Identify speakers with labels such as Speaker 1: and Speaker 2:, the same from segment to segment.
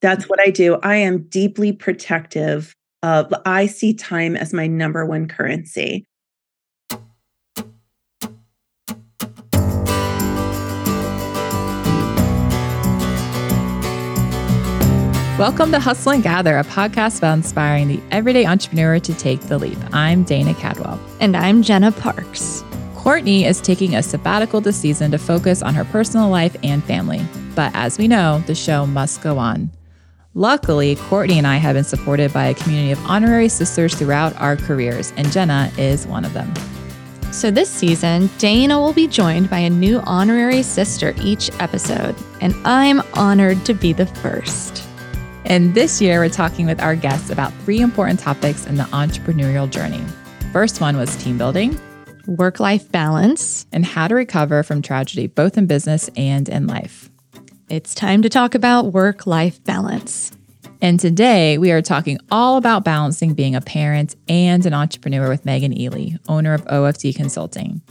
Speaker 1: That's what I do. I am deeply protective of I see time as my number one currency.
Speaker 2: Welcome to Hustle and Gather, a podcast about inspiring the everyday entrepreneur to take the leap. I'm Dana Kadwell.
Speaker 3: And I'm Jenna Parks.
Speaker 2: Courtney is taking a sabbatical this season to focus on her personal life and family. But as we know, the show must go on. Luckily, Courtney and I have been supported by a community of honorary sisters throughout our careers, and Jenna is one of them.
Speaker 3: So, this season, Dana will be joined by a new honorary sister each episode, and I'm honored to be the first.
Speaker 2: And this year, we're talking with our guests about three important topics in the entrepreneurial journey. First one was team building,
Speaker 3: work life balance,
Speaker 2: and how to recover from tragedy, both in business and in life.
Speaker 3: It's time to talk about work life balance.
Speaker 2: And today, we are talking all about balancing being a parent and an entrepreneur with Meghan Ely, owner of OFD Consulting.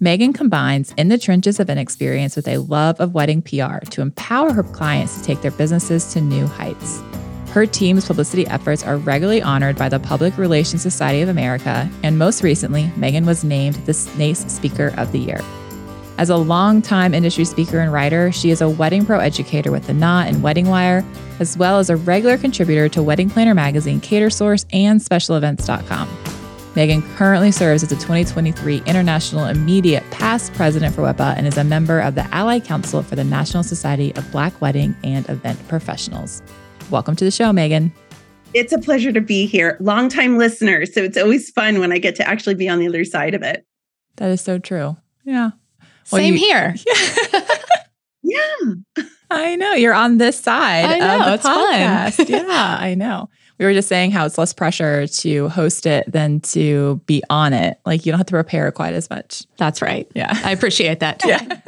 Speaker 2: Meghan combines in the trenches of an experience with a love of wedding PR to empower her clients to take their businesses to new heights. Her team's publicity efforts are regularly honored by the Public Relations Society of America, and most recently, Meghan was named the SNACE Speaker of the Year. As a longtime industry speaker and writer, she is a wedding pro educator with The Knot and Wedding Wire, as well as a regular contributor to Wedding Planner Magazine, Catersource, and SpecialEvents.com. Meghan currently serves as the 2023 International Immediate Past President for WIPA and is a member of the Allied Council for the National Society of Black Wedding and Event Professionals. Welcome to the show, Megan.
Speaker 1: It's a pleasure to be here. Longtime listener, so it's always fun when I get to actually be on the other side of it.
Speaker 2: That is so true. Yeah.
Speaker 3: Well, Same you, here.
Speaker 1: yeah.
Speaker 2: I know. You're on this side
Speaker 3: know,
Speaker 2: of the
Speaker 3: it's
Speaker 2: podcast.
Speaker 3: Fun.
Speaker 2: yeah, I know we were just saying how it's less pressure to host it than to be on it. Like you don't have to prepare quite as much.
Speaker 3: That's right.
Speaker 2: Yeah.
Speaker 3: I appreciate that.
Speaker 2: yeah.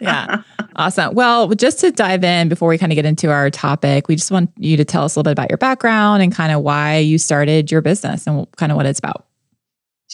Speaker 2: yeah. Awesome. Well, just to dive in before we kind of get into our topic, we just want you to tell us a little bit about your background and kind of why you started your business and kind of what it's about.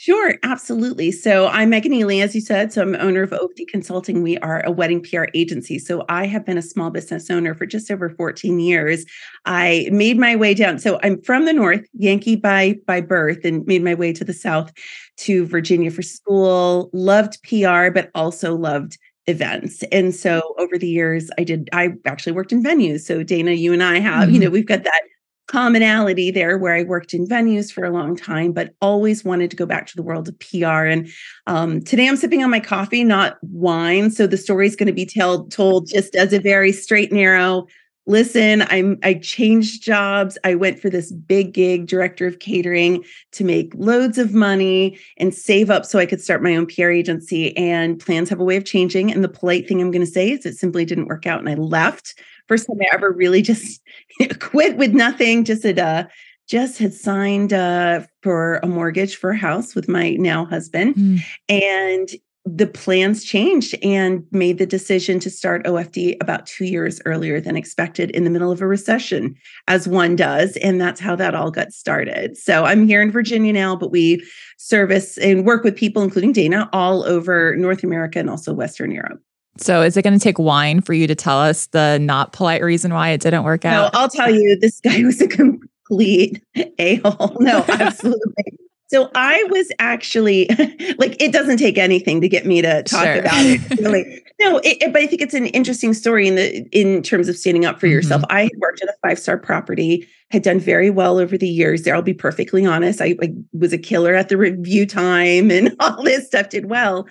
Speaker 1: Sure, absolutely. So I'm Meghan Ely, as you said. So I'm owner of OFD Consulting. We are a wedding PR agency. So I have been a small business owner for just over 14 years. I made my way down. So I'm from the north, Yankee by by birth, and made my way to the south to Virginia for school. Loved PR, but also loved events. And so over the years, I did, I actually worked in venues. So Dana, you and I have, mm-hmm. you know, we've got that commonality there where I worked in venues for a long time, but always wanted to go back to the world of PR. And um, today I'm sipping on my coffee, not wine. So the story is going to be told, told just as a very straight, narrow. Listen, I'm I changed jobs. I went for this big gig, director of catering, to make loads of money and save up so I could start my own PR agency. And plans have a way of changing. And the polite thing I'm going to say is it simply didn't work out, and I left first time I ever really just quit with nothing. Just had uh, just had signed uh, for a mortgage for a house with my now husband, mm. and the plans changed and made the decision to start OFD about two years earlier than expected in the middle of a recession, as one does. And that's how that all got started. So I'm here in Virginia now, but we service and work with people, including Dana, all over North America and also Western Europe.
Speaker 2: So is it going to take wine for you to tell us the not polite reason why it didn't work out?
Speaker 1: No, I'll tell you, this guy was a complete a-hole. No, absolutely. so I was actually like, it doesn't take anything to get me to talk sure. about it. Really. no, it, it, but I think it's an interesting story in the in terms of standing up for mm-hmm. yourself. I had worked at a five star property, had done very well over the years. There, I'll be perfectly honest. I, I was a killer at the review time and all this stuff did well.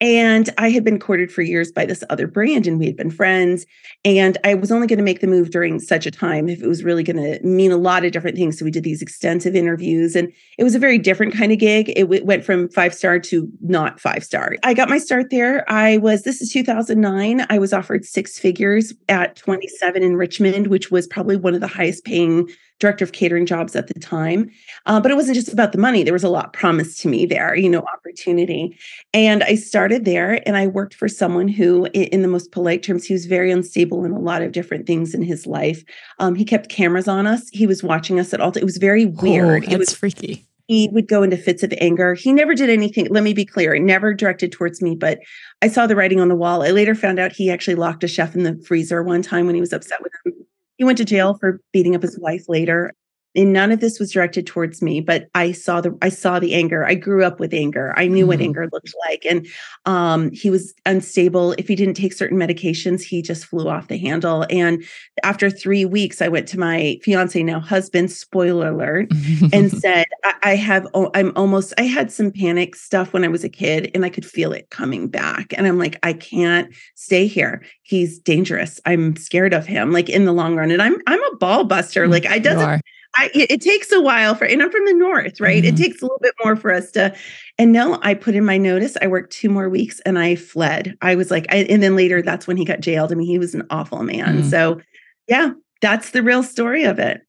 Speaker 1: And I had been courted for years by this other brand, and we had been friends. And I was only going to make the move during such a time if it was really going to mean a lot of different things. So we did these extensive interviews, and it was a very different kind of gig. It w- went from five star to not five star. I got my start there. I was, this is 2009. I was offered six figures at 27 in Richmond, which was probably one of the highest paying director of catering jobs at the time. Uh, but it wasn't just about the money. There was a lot promised to me there, you know, opportunity. And I started there and I worked for someone who, in the most polite terms, he was very unstable in a lot of different things in his life. Um, he kept cameras on us. He was watching us at all. It was very weird.
Speaker 2: Oh,
Speaker 1: it was
Speaker 2: freaky.
Speaker 1: He would go into fits of anger. He never did anything. Let me be clear, never directed towards me, but I saw the writing on the wall. I later found out he actually locked a chef in the freezer one time when he was upset with him. He went to jail for beating up his wife later and none of this was directed towards me but i saw the i saw the anger. I grew up with anger. I knew mm-hmm. what anger looked like. And um, he was unstable. If he didn't take certain medications he just flew off the handle. And after three weeks i went to my fiance now husband spoiler alert and said I, I have oh, i'm almost i had some panic stuff when i was a kid and i could feel it coming back. And i'm like i can't stay here. He's dangerous. I'm scared of him. Like in the long run. And i'm i'm a ball buster. Mm, like i doesn't I, it takes a while for, and I'm from the north, right? Mm-hmm. It takes a little bit more for us to, and no, I put in my notice. I worked two more weeks and I fled. I was like, I, and then later, that's when he got jailed. I mean, he was an awful man. Mm-hmm. So, yeah, that's the real story of it.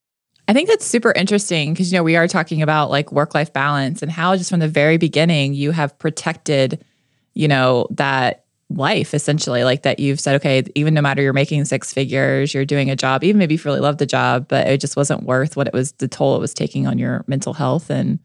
Speaker 2: I think that's super interesting because, you know, we are talking about like work life balance and how just from the very beginning you have protected, you know, that life essentially like that you've said okay even no matter you're making six figures you're doing a job even maybe you really love the job but it just wasn't worth what it was the toll it was taking on your mental health and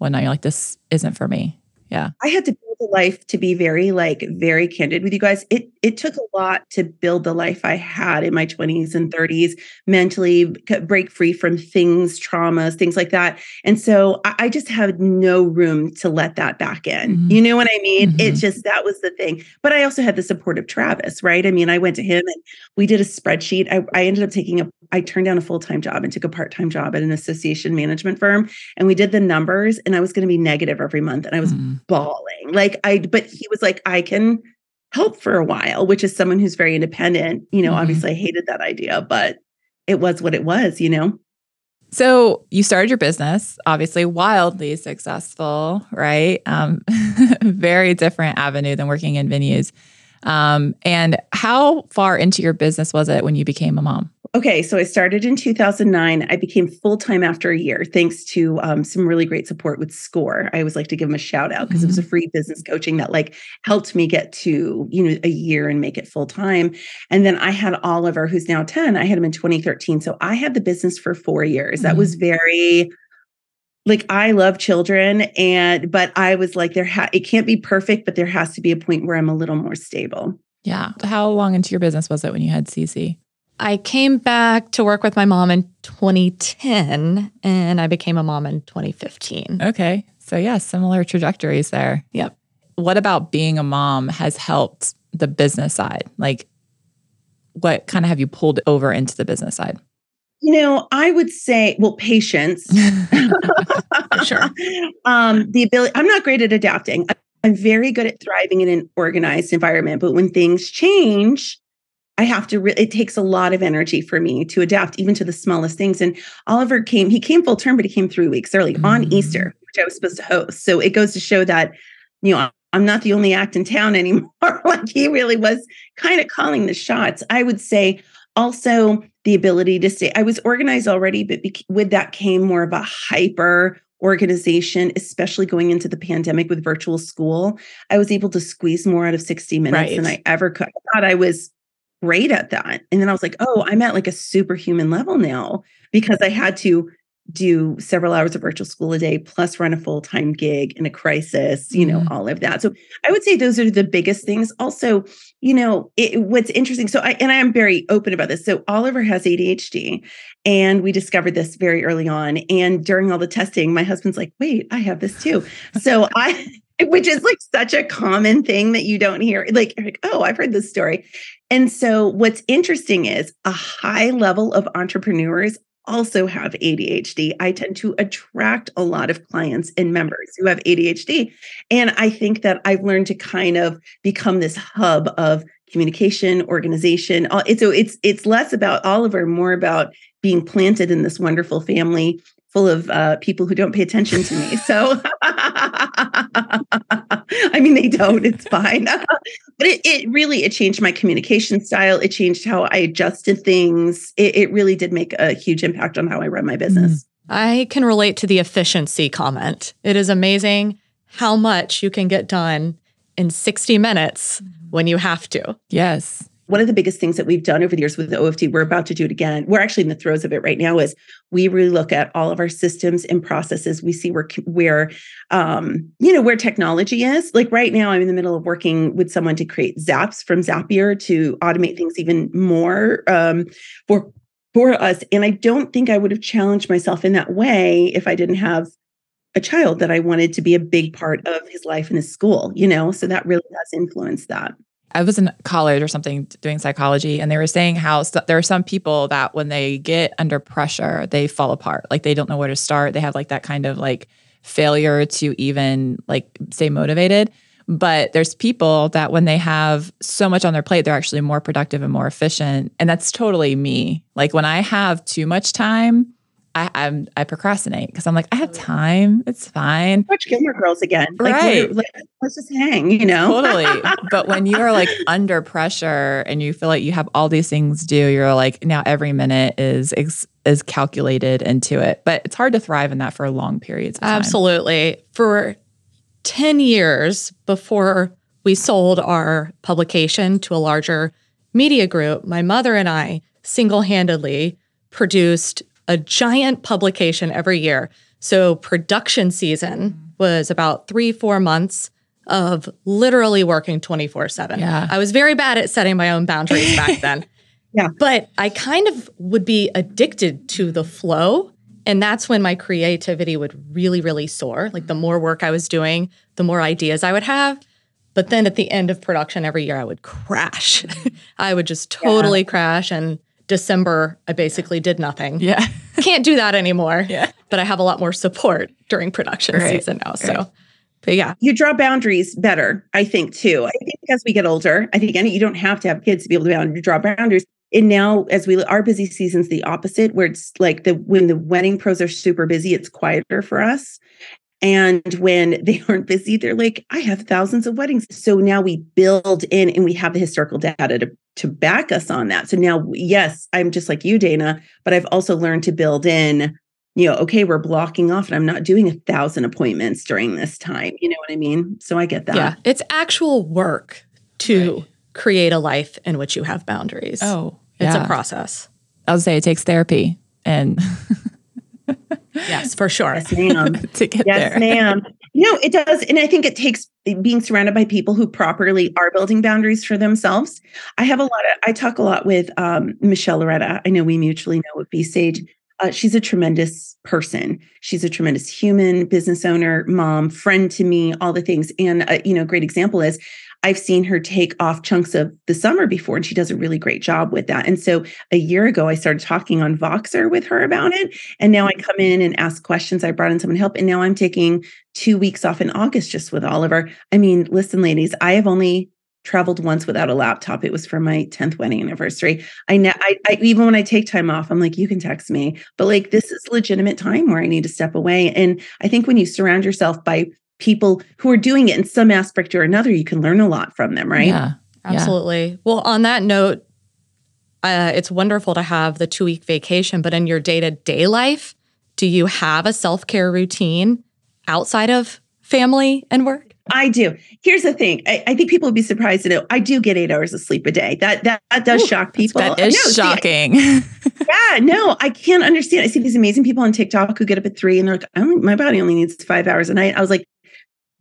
Speaker 2: whatnot. You're like this isn't for me. Yeah.
Speaker 1: I had to build a life to be very like very candid with you guys. It it took a lot to build the life i had in my 20s and 30s mentally break free from things traumas things like that and so i, I just had no room to let that back in. Mm-hmm. you know what i mean? Mm-hmm. it just that was the thing. But i also had the support of travis right? I mean i went to him and we did a spreadsheet. I, I ended up taking a i turned down a full-time job and took a part-time job at an association management firm and we did the numbers and i was going to be negative every month and i was mm-hmm. bawling. Like I, but he was like, I can help for a while, which is someone who's very independent. You know, mm-hmm. obviously I hated that idea, but it was what it was, you know?
Speaker 2: So you started your business, obviously wildly successful, right? Um, very different avenue than working in venues. Um, and how far into your business was it when you became a mom?
Speaker 1: Okay, so I started in 2009. I became full time after a year, thanks to um, some really great support with SCORE. I always like to give them a shout out because mm-hmm. it was a mm-hmm. free business coaching that like helped me get to you know a year and make it full time. And then I had Oliver, who's now 10. I had him in 2013, so I had the business for four years. Mm-hmm. That was mm-hmm. very like I love children and but I was like there ha- it can't be perfect but there has to be a point where I'm a little more stable.
Speaker 2: Yeah. How long into your business was it when you had CC?
Speaker 3: I came back to work with my mom in 2010 and I became a mom in 2015.
Speaker 2: Okay. So, yeah, similar trajectories there.
Speaker 3: Yep.
Speaker 2: What about being a mom has helped the business side? Like, what kind of have you pulled over into the business side?
Speaker 1: You know, I would say, well, patience.
Speaker 2: sure.
Speaker 1: Um, the ability, I'm not great at adapting. I'm very good at thriving in an organized environment, but when things change, I have to, re- it takes a lot of energy for me to adapt even to the smallest things. And Oliver came, he came full term, but he came three weeks early mm-hmm. on Easter, mm. which I was supposed to host. So it goes to show that, you know, I'm not the only act in town anymore. like he really was kind of calling the shots. I would say also the ability to stay, I was organized already, but with that came more of a hyper organization, especially going into the pandemic with virtual school. I was able to squeeze more out of 60 minutes right. than I ever could. I thought I was great at that. And then I was like, oh, I'm at like a superhuman level now because I had to do several hours of virtual school a day plus run a full-time gig in a crisis you know mm. all of that so i would say those are the biggest things also you know it, what's interesting so i and i am very open about this so oliver has adhd and we discovered this very early on and during all the testing my husband's like wait i have this too so i which is like such a common thing that you don't hear. Like, like, oh, I've heard this story. And so, what's interesting is a high level of entrepreneurs also have ADHD. I tend to attract a lot of clients and members who have ADHD. And I think that I've learned to kind of become this hub of communication, organization. It's so it's it's less about Oliver, more about being planted in this wonderful family full of uh, people who don't pay attention to me. So I mean, they don't. It's fine. but it, it really it changed my communication style. It changed how I adjusted things. It, it really did make a huge impact on how I run my business.
Speaker 3: Mm. I can relate to the efficiency comment. It is amazing how much you can get done in 60 minutes when you have to.
Speaker 2: Yes
Speaker 1: one of the biggest things that we've done over the years with the OFD, we're about to do it again. We're actually in the throes of it right now. Is we really look at all of our systems and processes. We see where where um, you know where technology is. Like right now, I'm in the middle of working with someone to create Zaps from Zapier to automate things even more um, for for us. And I don't think I would have challenged myself in that way if I didn't have a child that I wanted to be a big part of his life and his school. You know, so that really has influenced that.
Speaker 2: I was in college or something doing psychology, and they were saying how st- there are some people that when they get under pressure, they fall apart. Like they don't know where to start. They have like that kind of like failure to even like stay motivated. But there's people that when they have so much on their plate, they're actually more productive and more efficient. And that's totally me. Like when I have too much time, I, I'm I procrastinate because I'm like I have time. It's fine.
Speaker 1: Watch Gilmore Girls again.
Speaker 2: Like, right.
Speaker 1: Like, let's just hang. You know.
Speaker 2: Totally. but when you are like under pressure and you feel like you have all these things due, you're like now every minute is is calculated into it. But it's hard to thrive in that for long periods. of time.
Speaker 3: Absolutely. For ten years before we sold our publication to a larger media group, my mother and I single handedly produced a giant publication every year. So production season was about three, four months of literally working 24 7.
Speaker 2: Yeah.
Speaker 3: I was very bad at setting my own boundaries back then.
Speaker 1: yeah.
Speaker 3: But I kind of would be addicted to the flow. And that's when my creativity would really, really soar. Like the more work I was doing, the more ideas I would have. But then at the end of production every year, I would crash. I would just totally yeah. crash and December, I basically did nothing.
Speaker 2: Yeah.
Speaker 3: Can't do that anymore.
Speaker 2: Yeah.
Speaker 3: But I have a lot more support during production right. season now. So, right. but yeah.
Speaker 1: You draw boundaries better, I think, too. I think as we get older, I think any, you don't have to have kids to be able to draw boundaries. And now, as we our busy season's the opposite, where it's like the when the wedding pros are super busy, it's quieter for us. And when they aren't busy, they're like, I have thousands of weddings. So now we build in and we have the historical data to, to back us on that. So now, yes, I'm just like you, Dana, but I've also learned to build in, you know, okay, we're blocking off and I'm not doing a thousand appointments during this time. You know what I mean? So I get that.
Speaker 3: Yeah. It's actual work to right. create a life in which you have boundaries.
Speaker 2: Oh,
Speaker 3: it's
Speaker 2: yeah.
Speaker 3: a process.
Speaker 2: I would say it takes therapy and
Speaker 3: yes, for sure.
Speaker 1: Yes, ma'am.
Speaker 2: to get
Speaker 1: yes,
Speaker 2: there.
Speaker 1: ma'am. No, it does. And I think it takes being surrounded by people who properly are building boundaries for themselves. I have a lot of, I talk a lot with um, Michelle Loretta. I know we mutually know at B Sage. Uh, she's a tremendous person. She's a tremendous human, business owner, mom, friend to me, all the things. And, uh, you know, great example is I've seen her take off chunks of the summer before, and she does a really great job with that. And so a year ago, I started talking on Voxer with her about it. And now I mm-hmm. come in and ask questions. I brought in someone to help. And now I'm taking two weeks off in August just with Oliver. I mean, listen, ladies, I have only traveled once without a laptop. It was for my 10th wedding anniversary. I, ne- I, I, even when I take time off, I'm like, you can text me, but like this is legitimate time where I need to step away. And I think when you surround yourself by people who are doing it in some aspect or another, you can learn a lot from them, right?
Speaker 2: Yeah,
Speaker 3: absolutely. Yeah. Well, on that note, uh, it's wonderful to have the two week vacation, but in your day to day life, do you have a self care routine outside of family and work?
Speaker 1: I do. Here's the thing. I, I, think people would be surprised to know I do get eight hours of sleep a day. That that, that does Ooh, shock people.
Speaker 2: That is no, shocking.
Speaker 1: See, I, yeah, no, I can't understand. I see these amazing people on TikTok who get up at three and they're like, I my body only needs five hours a night. I was like,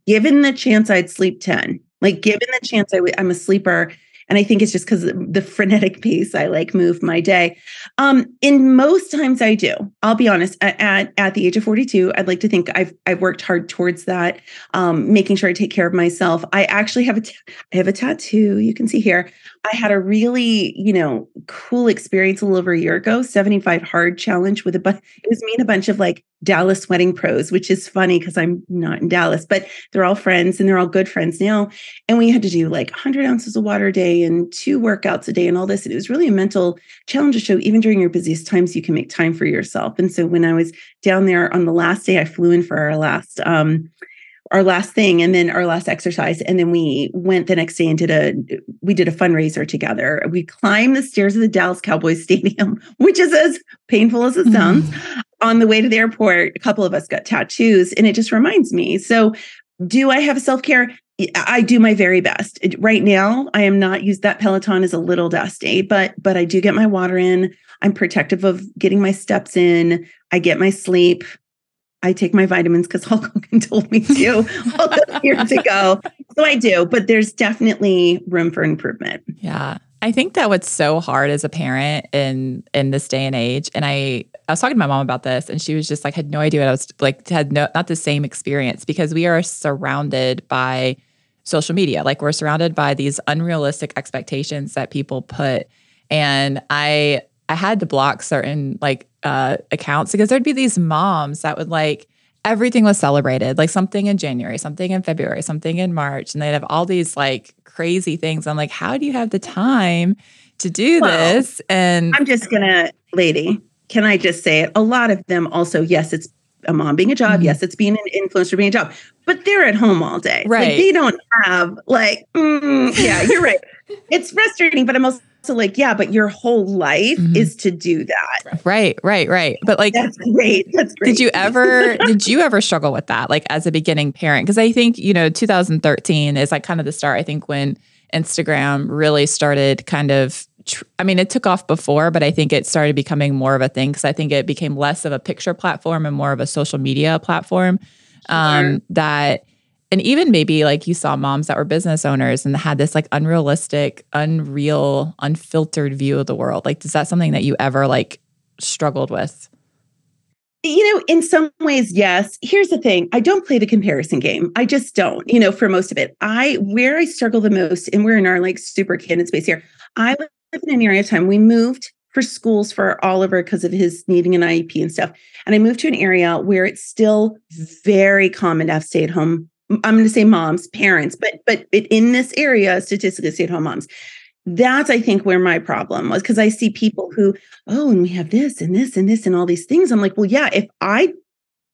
Speaker 1: given the chance I'd sleep 10, like given the chance i w- I'm a sleeper. And I think it's just because the frenetic pace I like move my day. Um, in most times I do. I'll be honest. At at the age of 42, I'd like to think I've I've worked hard towards that, um, making sure I take care of myself. I actually have a t- I have a tattoo. You can see here. I had a really, you know, cool experience a little over a year ago, 75 hard challenge with a bunch. It was me and a bunch of like Dallas wedding pros, which is funny because I'm not in Dallas, but they're all friends and they're all good friends now. And we had to do like 100 ounces of water a day and two workouts a day and all this. And it was really a mental challenge to show even during your busiest times, you can make time for yourself. And so when I was down there on the last day, I flew in for our last um, our last thing and then our last exercise and then we went the next day and did a we did a fundraiser together we climbed the stairs of the dallas cowboys stadium which is as painful as it sounds mm. on the way to the airport a couple of us got tattoos and it just reminds me so do i have self-care i do my very best right now i am not used that peloton is a little dusty but but i do get my water in i'm protective of getting my steps in i get my sleep I take my vitamins because Hulk Hogan told me to all those years ago. So I do, but there's definitely room for improvement.
Speaker 2: Yeah. I think that what's so hard as a parent in in this day and age, and I I was talking to my mom about this, and she was just like had no idea what I was like had no not the same experience because we are surrounded by social media, like we're surrounded by these unrealistic expectations that people put, and I I had to block certain like uh, accounts because there'd be these moms that would like everything was celebrated, like something in January, something in February, something in March, and they'd have all these like crazy things. I'm like, how do you have the time to do well, this? And
Speaker 1: I'm just gonna, lady, can I just say it? A lot of them also, yes, it's a mom being a job. Mm-hmm. Yes, it's being an influencer being a job, but they're at home all day.
Speaker 2: Right.
Speaker 1: Like, they don't have like, mm, yeah, you're right. it's frustrating, but I'm also like yeah but your whole life mm-hmm. is to do that
Speaker 2: right right right but like
Speaker 1: that's great that's great
Speaker 2: did you ever did you ever struggle with that like as a beginning parent because i think you know 2013 is like kind of the start i think when instagram really started kind of I mean, it took off before, but I think it started becoming more of a thing because I think it became less of a picture platform and more of a social media platform. Um, sure. That and even maybe like you saw moms that were business owners and had this like unrealistic, unreal, unfiltered view of the world. Like, is that something that you ever like struggled with?
Speaker 1: You know, in some ways, yes. Here's the thing I don't play the comparison game. I just don't, you know, for most of it. I, where I struggle the most, and we're in our like super candid space here, I an area of time. We moved for schools for Oliver because of his needing an IEP and stuff. And I moved to an area where it's still very common to have stay at home I'm going to say moms, parents, but but in this area, statistically, stay-at-home moms. That's I think where my problem was because I see people who, oh, and we have this and this and this and all these things. I'm like, well, yeah, if I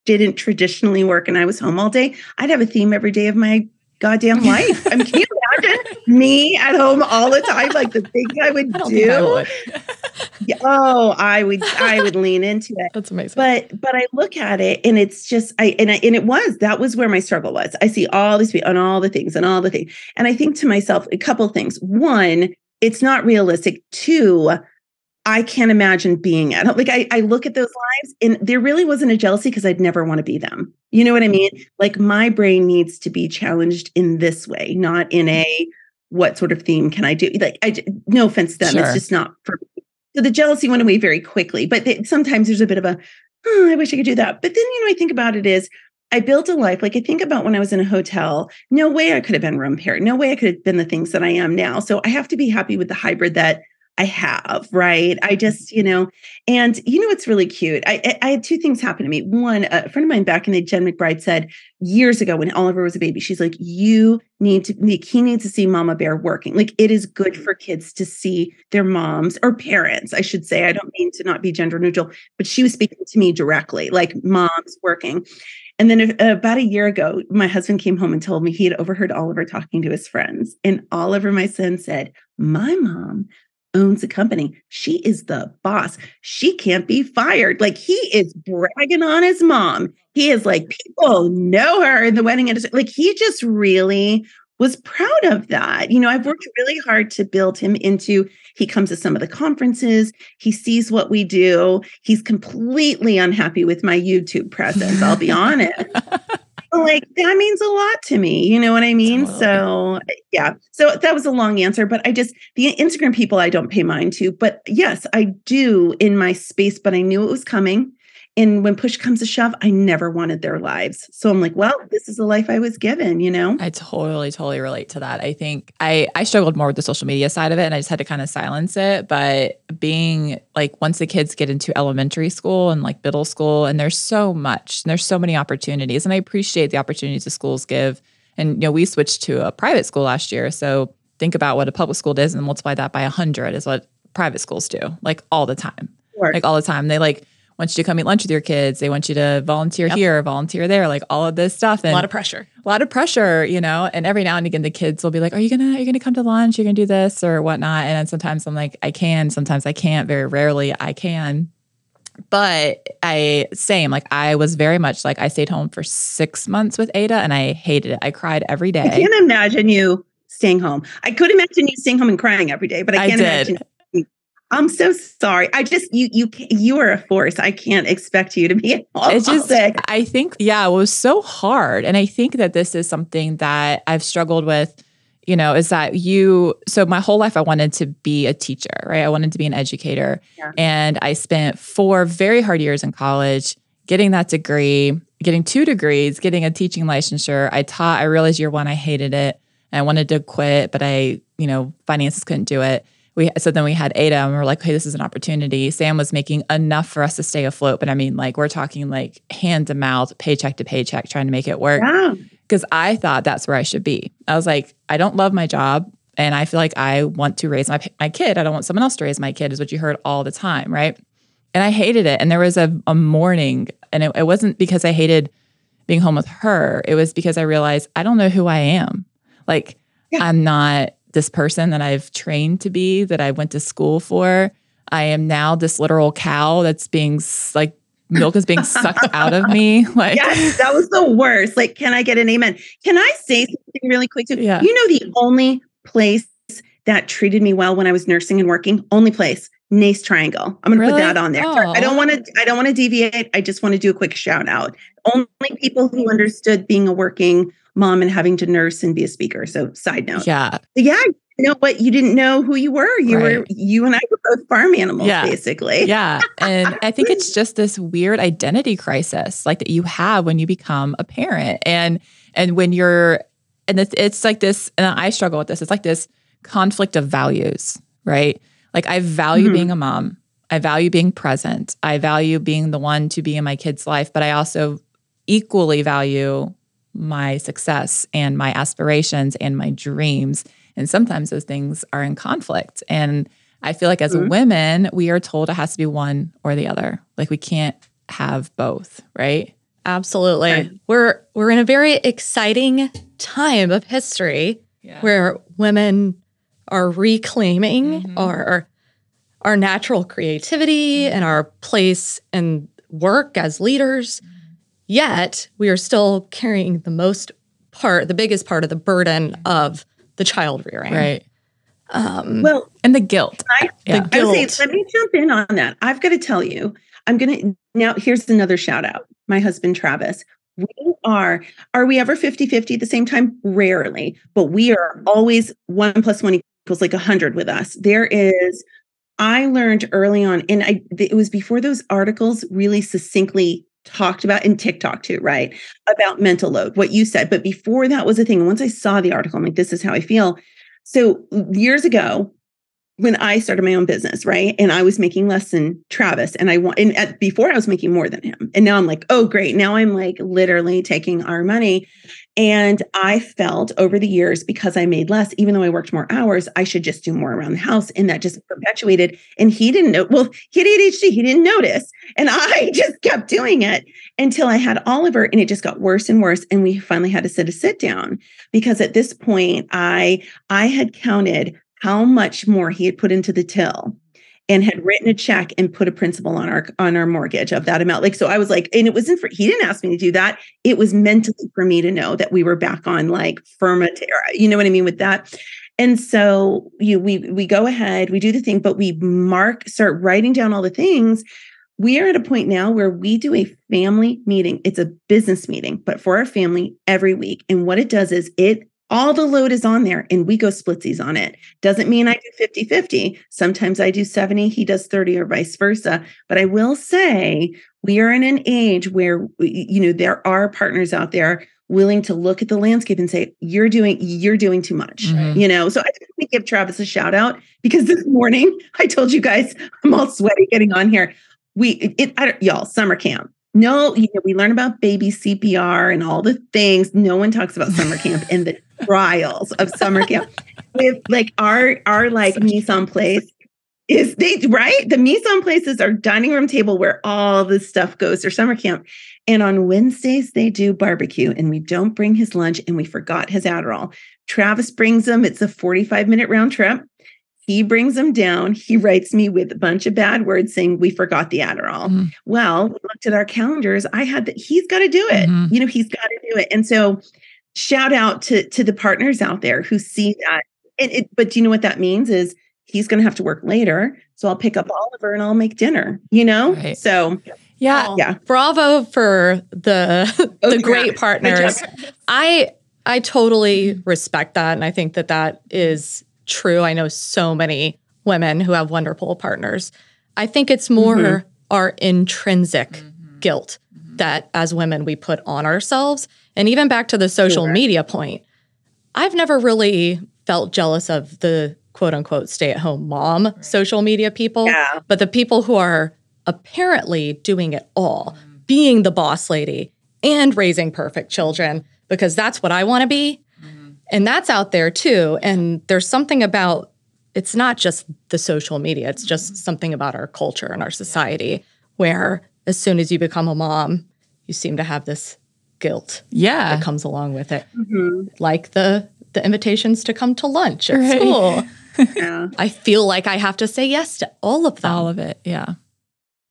Speaker 1: didn't traditionally work and I was home all day, I'd have a theme every day of my goddamn life. I mean, can you imagine me at home all the time? Like the things I would I do. I would. yeah, oh, I would I would lean into it.
Speaker 2: That's amazing.
Speaker 1: But but I look at it and it's just I and I, and it was that was where my struggle was. I see all these people and all the things and all the things. And I think to myself a couple things. One, it's not realistic. Two, I can't imagine being at Like I, I look at those lives and there really wasn't a jealousy because I'd never want to be them. You know what I mean? Like my brain needs to be challenged in this way, not in a mm-hmm. what sort of theme can I do? Like I no offense to them, sure. it's just not for me. So the jealousy went away very quickly. But they, sometimes there's a bit of a, oh, I wish I could do that. But then you know, I think about it is I built a life. Like I think about when I was in a hotel, no way I could have been room parent. No way I could have been the things that I am now. So I have to be happy with the hybrid that I have, right? I just, you know, and you know, it's really cute. I, I had two things happen to me. One, a friend of mine back in the Jen McBride said years ago when Oliver was a baby, she's like, you need to, like, he needs to see Mama Bear working. Like, it is good for kids to see their moms or parents, I should say. I don't mean to not be gender neutral, but she was speaking to me directly, like moms working. And then uh, about a year ago, my husband came home and told me he had overheard Oliver talking to his friends. And Oliver, my son, said, My mom owns a company. She is the boss. She can't be fired. Like he is bragging on his mom. He is like, people know her in the wedding industry. Like he just really was proud of that. You know, I've worked really hard to build him into he comes to some of the conferences, he sees what we do. He's completely unhappy with my YouTube presence, I'll be honest. Like that means a lot to me. You know what I mean? So yeah. So that was a long answer, but I just the Instagram people I don't pay mind to. But yes, I do in my space, but I knew it was coming. And when push comes to shove, I never wanted their lives. So I'm like, well, this is the life I was given, you know?
Speaker 2: I totally, totally relate to that. I think I I struggled more with the social media side of it and I just had to kind of silence it. But being like once the kids get into elementary school and like middle school, and there's so much, and there's so many opportunities. And I appreciate the opportunities the schools give. And you know, we switched to a private school last year. So think about what a public school does and multiply that by a hundred is what private schools do, like all the time. Sure. Like all the time. They like want you to come eat lunch with your kids. They want you to volunteer yep. here, volunteer there, like all of this stuff.
Speaker 3: And a lot of pressure.
Speaker 2: A lot of pressure, you know. And every now and again, the kids will be like, "Are you gonna, are you gonna come to lunch? You're gonna do this or whatnot?" And then sometimes I'm like, "I can." Sometimes I can't. Very rarely I can. But I same like I was very much like I stayed home for six months with Ada and I hated it. I cried every day. I
Speaker 1: can't imagine you staying home. I could imagine you staying home and crying every day, but I can't I imagine I'm so sorry. I just you you you are a force. I can't expect you to be it's just.
Speaker 2: I think yeah, it was so hard, and I think that this is something that I've struggled with. You know, is that you? So my whole life, I wanted to be a teacher, right? I wanted to be an educator, yeah. and I spent four very hard years in college getting that degree, getting two degrees, getting a teaching licensure. I taught. I realized year one, I hated it. I wanted to quit, but I, you know, finances couldn't do it we so then we had Ada and we are like, hey, this is an opportunity. Sam was making enough for us to stay afloat, but I mean, like we're talking like hand to mouth, paycheck to paycheck, trying to make it work. Because I thought that's where I should be. I was like, I don't love my job, and I feel like I want to raise my my kid. I don't want someone else to raise my kid, is what you heard all the time, right? And I hated it. And there was a, a morning, and it, it wasn't because I hated being home with her. It was because I realized I don't know who I am. Like yeah. I'm not this person that I've trained to be, that I went to school for. I am now this literal cow that's being like milk is being sucked out of me. Like
Speaker 1: yes, that was the worst. Like, can I get an amen? Can I say something really quick? Too? Yeah. You know, the only place that treated me well when I was nursing and working, only place, Nace Triangle. I'm going to really? put that on there. Oh. I don't want to. I don't want to deviate. I just want to do a quick shout out. Only people who understood being a working mom and having to nurse and be a speaker. So, side note.
Speaker 2: Yeah.
Speaker 1: Yeah. You know what? You didn't know who you were. You right. were, you and I were both farm animals, yeah. basically.
Speaker 2: Yeah. And I think it's just this weird identity crisis like that you have when you become a parent. And, and when you're, and it's, it's like this, and I struggle with this. It's like this conflict of values, right? Like I value mm-hmm. being a mom. I value being present. I value being the one to be in my kid's life, but I also equally value my success and my aspirations and my dreams. And sometimes those things are in conflict. And I feel like as mm-hmm. women, we are told it has to be one or the other. Like we can't have both, right?
Speaker 3: Absolutely. Right. We're we're in a very exciting time of history yeah. where women are reclaiming mm-hmm. our our natural creativity mm-hmm. and our place in work as leaders. Yet we are still carrying the most part, the biggest part of the burden of the child rearing.
Speaker 2: Right.
Speaker 1: Um, well,
Speaker 2: and the guilt.
Speaker 1: I, yeah. The guilt. Say, let me jump in on that. I've got to tell you, I'm going to now. Here's another shout out. My husband, Travis. We are, are we ever 50 50 at the same time? Rarely, but we are always one plus one equals like a 100 with us. There is, I learned early on, and I, it was before those articles really succinctly talked about in TikTok too, right? About mental load, what you said. But before that was a thing. once I saw the article, I'm like, this is how I feel. So years ago, when I started my own business, right? And I was making less than Travis, and I want, and at, before I was making more than him. And now I'm like, oh, great. Now I'm like literally taking our money. And I felt over the years, because I made less, even though I worked more hours, I should just do more around the house. And that just perpetuated. And he didn't know, well, he had ADHD, he didn't notice. And I just kept doing it until I had Oliver, and it just got worse and worse. And we finally had to sit a sit down because at this point, I I had counted how much more he had put into the till and had written a check and put a principal on our on our mortgage of that amount. Like so I was like, and it wasn't for he didn't ask me to do that. It was mentally for me to know that we were back on like firma terra. You know what I mean with that? And so you we we go ahead, we do the thing, but we mark, start writing down all the things. We are at a point now where we do a family meeting. It's a business meeting, but for our family every week. And what it does is it all the load is on there and we go splitsies on it. Doesn't mean I do 50 50. Sometimes I do 70, he does 30 or vice versa. But I will say we are in an age where, you know, there are partners out there willing to look at the landscape and say you're doing you're doing too much mm-hmm. you know so i think we give travis a shout out because this morning i told you guys i'm all sweaty getting on here we it, it y'all summer camp no, you know, we learn about baby CPR and all the things. No one talks about summer camp and the trials of summer camp. With like our our like mise en place is they right? The mise en places are dining room table where all this stuff goes or summer camp. And on Wednesdays, they do barbecue and we don't bring his lunch and we forgot his Adderall. Travis brings them. It's a 45 minute round trip. He brings them down. He writes me with a bunch of bad words saying, We forgot the Adderall. Mm-hmm. Well, we looked at our calendars. I had that. He's got to do it. Mm-hmm. You know, he's got to do it. And so, shout out to, to the partners out there who see that. And it, but do you know what that means? Is he's going to have to work later. So I'll pick up Oliver and I'll make dinner, you know? Right. So
Speaker 3: yeah. Yeah. Bravo for the oh, the great partners. I I totally respect that and I think that that is true. I know so many women who have wonderful partners. I think it's more mm-hmm. our intrinsic mm-hmm. guilt mm-hmm. that as women we put on ourselves. And even back to the social sure. media point, I've never really felt jealous of the quote unquote stay at home mom right. social media people. Yeah. But the people who are apparently doing it all, mm-hmm. being the boss lady and raising perfect children, because that's what I want to be. Mm-hmm. And that's out there too. And there's something about it's not just the social media, it's just mm-hmm. something about our culture and our society where as soon as you become a mom, you seem to have this guilt
Speaker 2: yeah
Speaker 3: that comes along with it mm-hmm. like the the invitations to come to lunch at right. school yeah. I feel like I have to say yes to all of them.
Speaker 2: All of it. Yeah.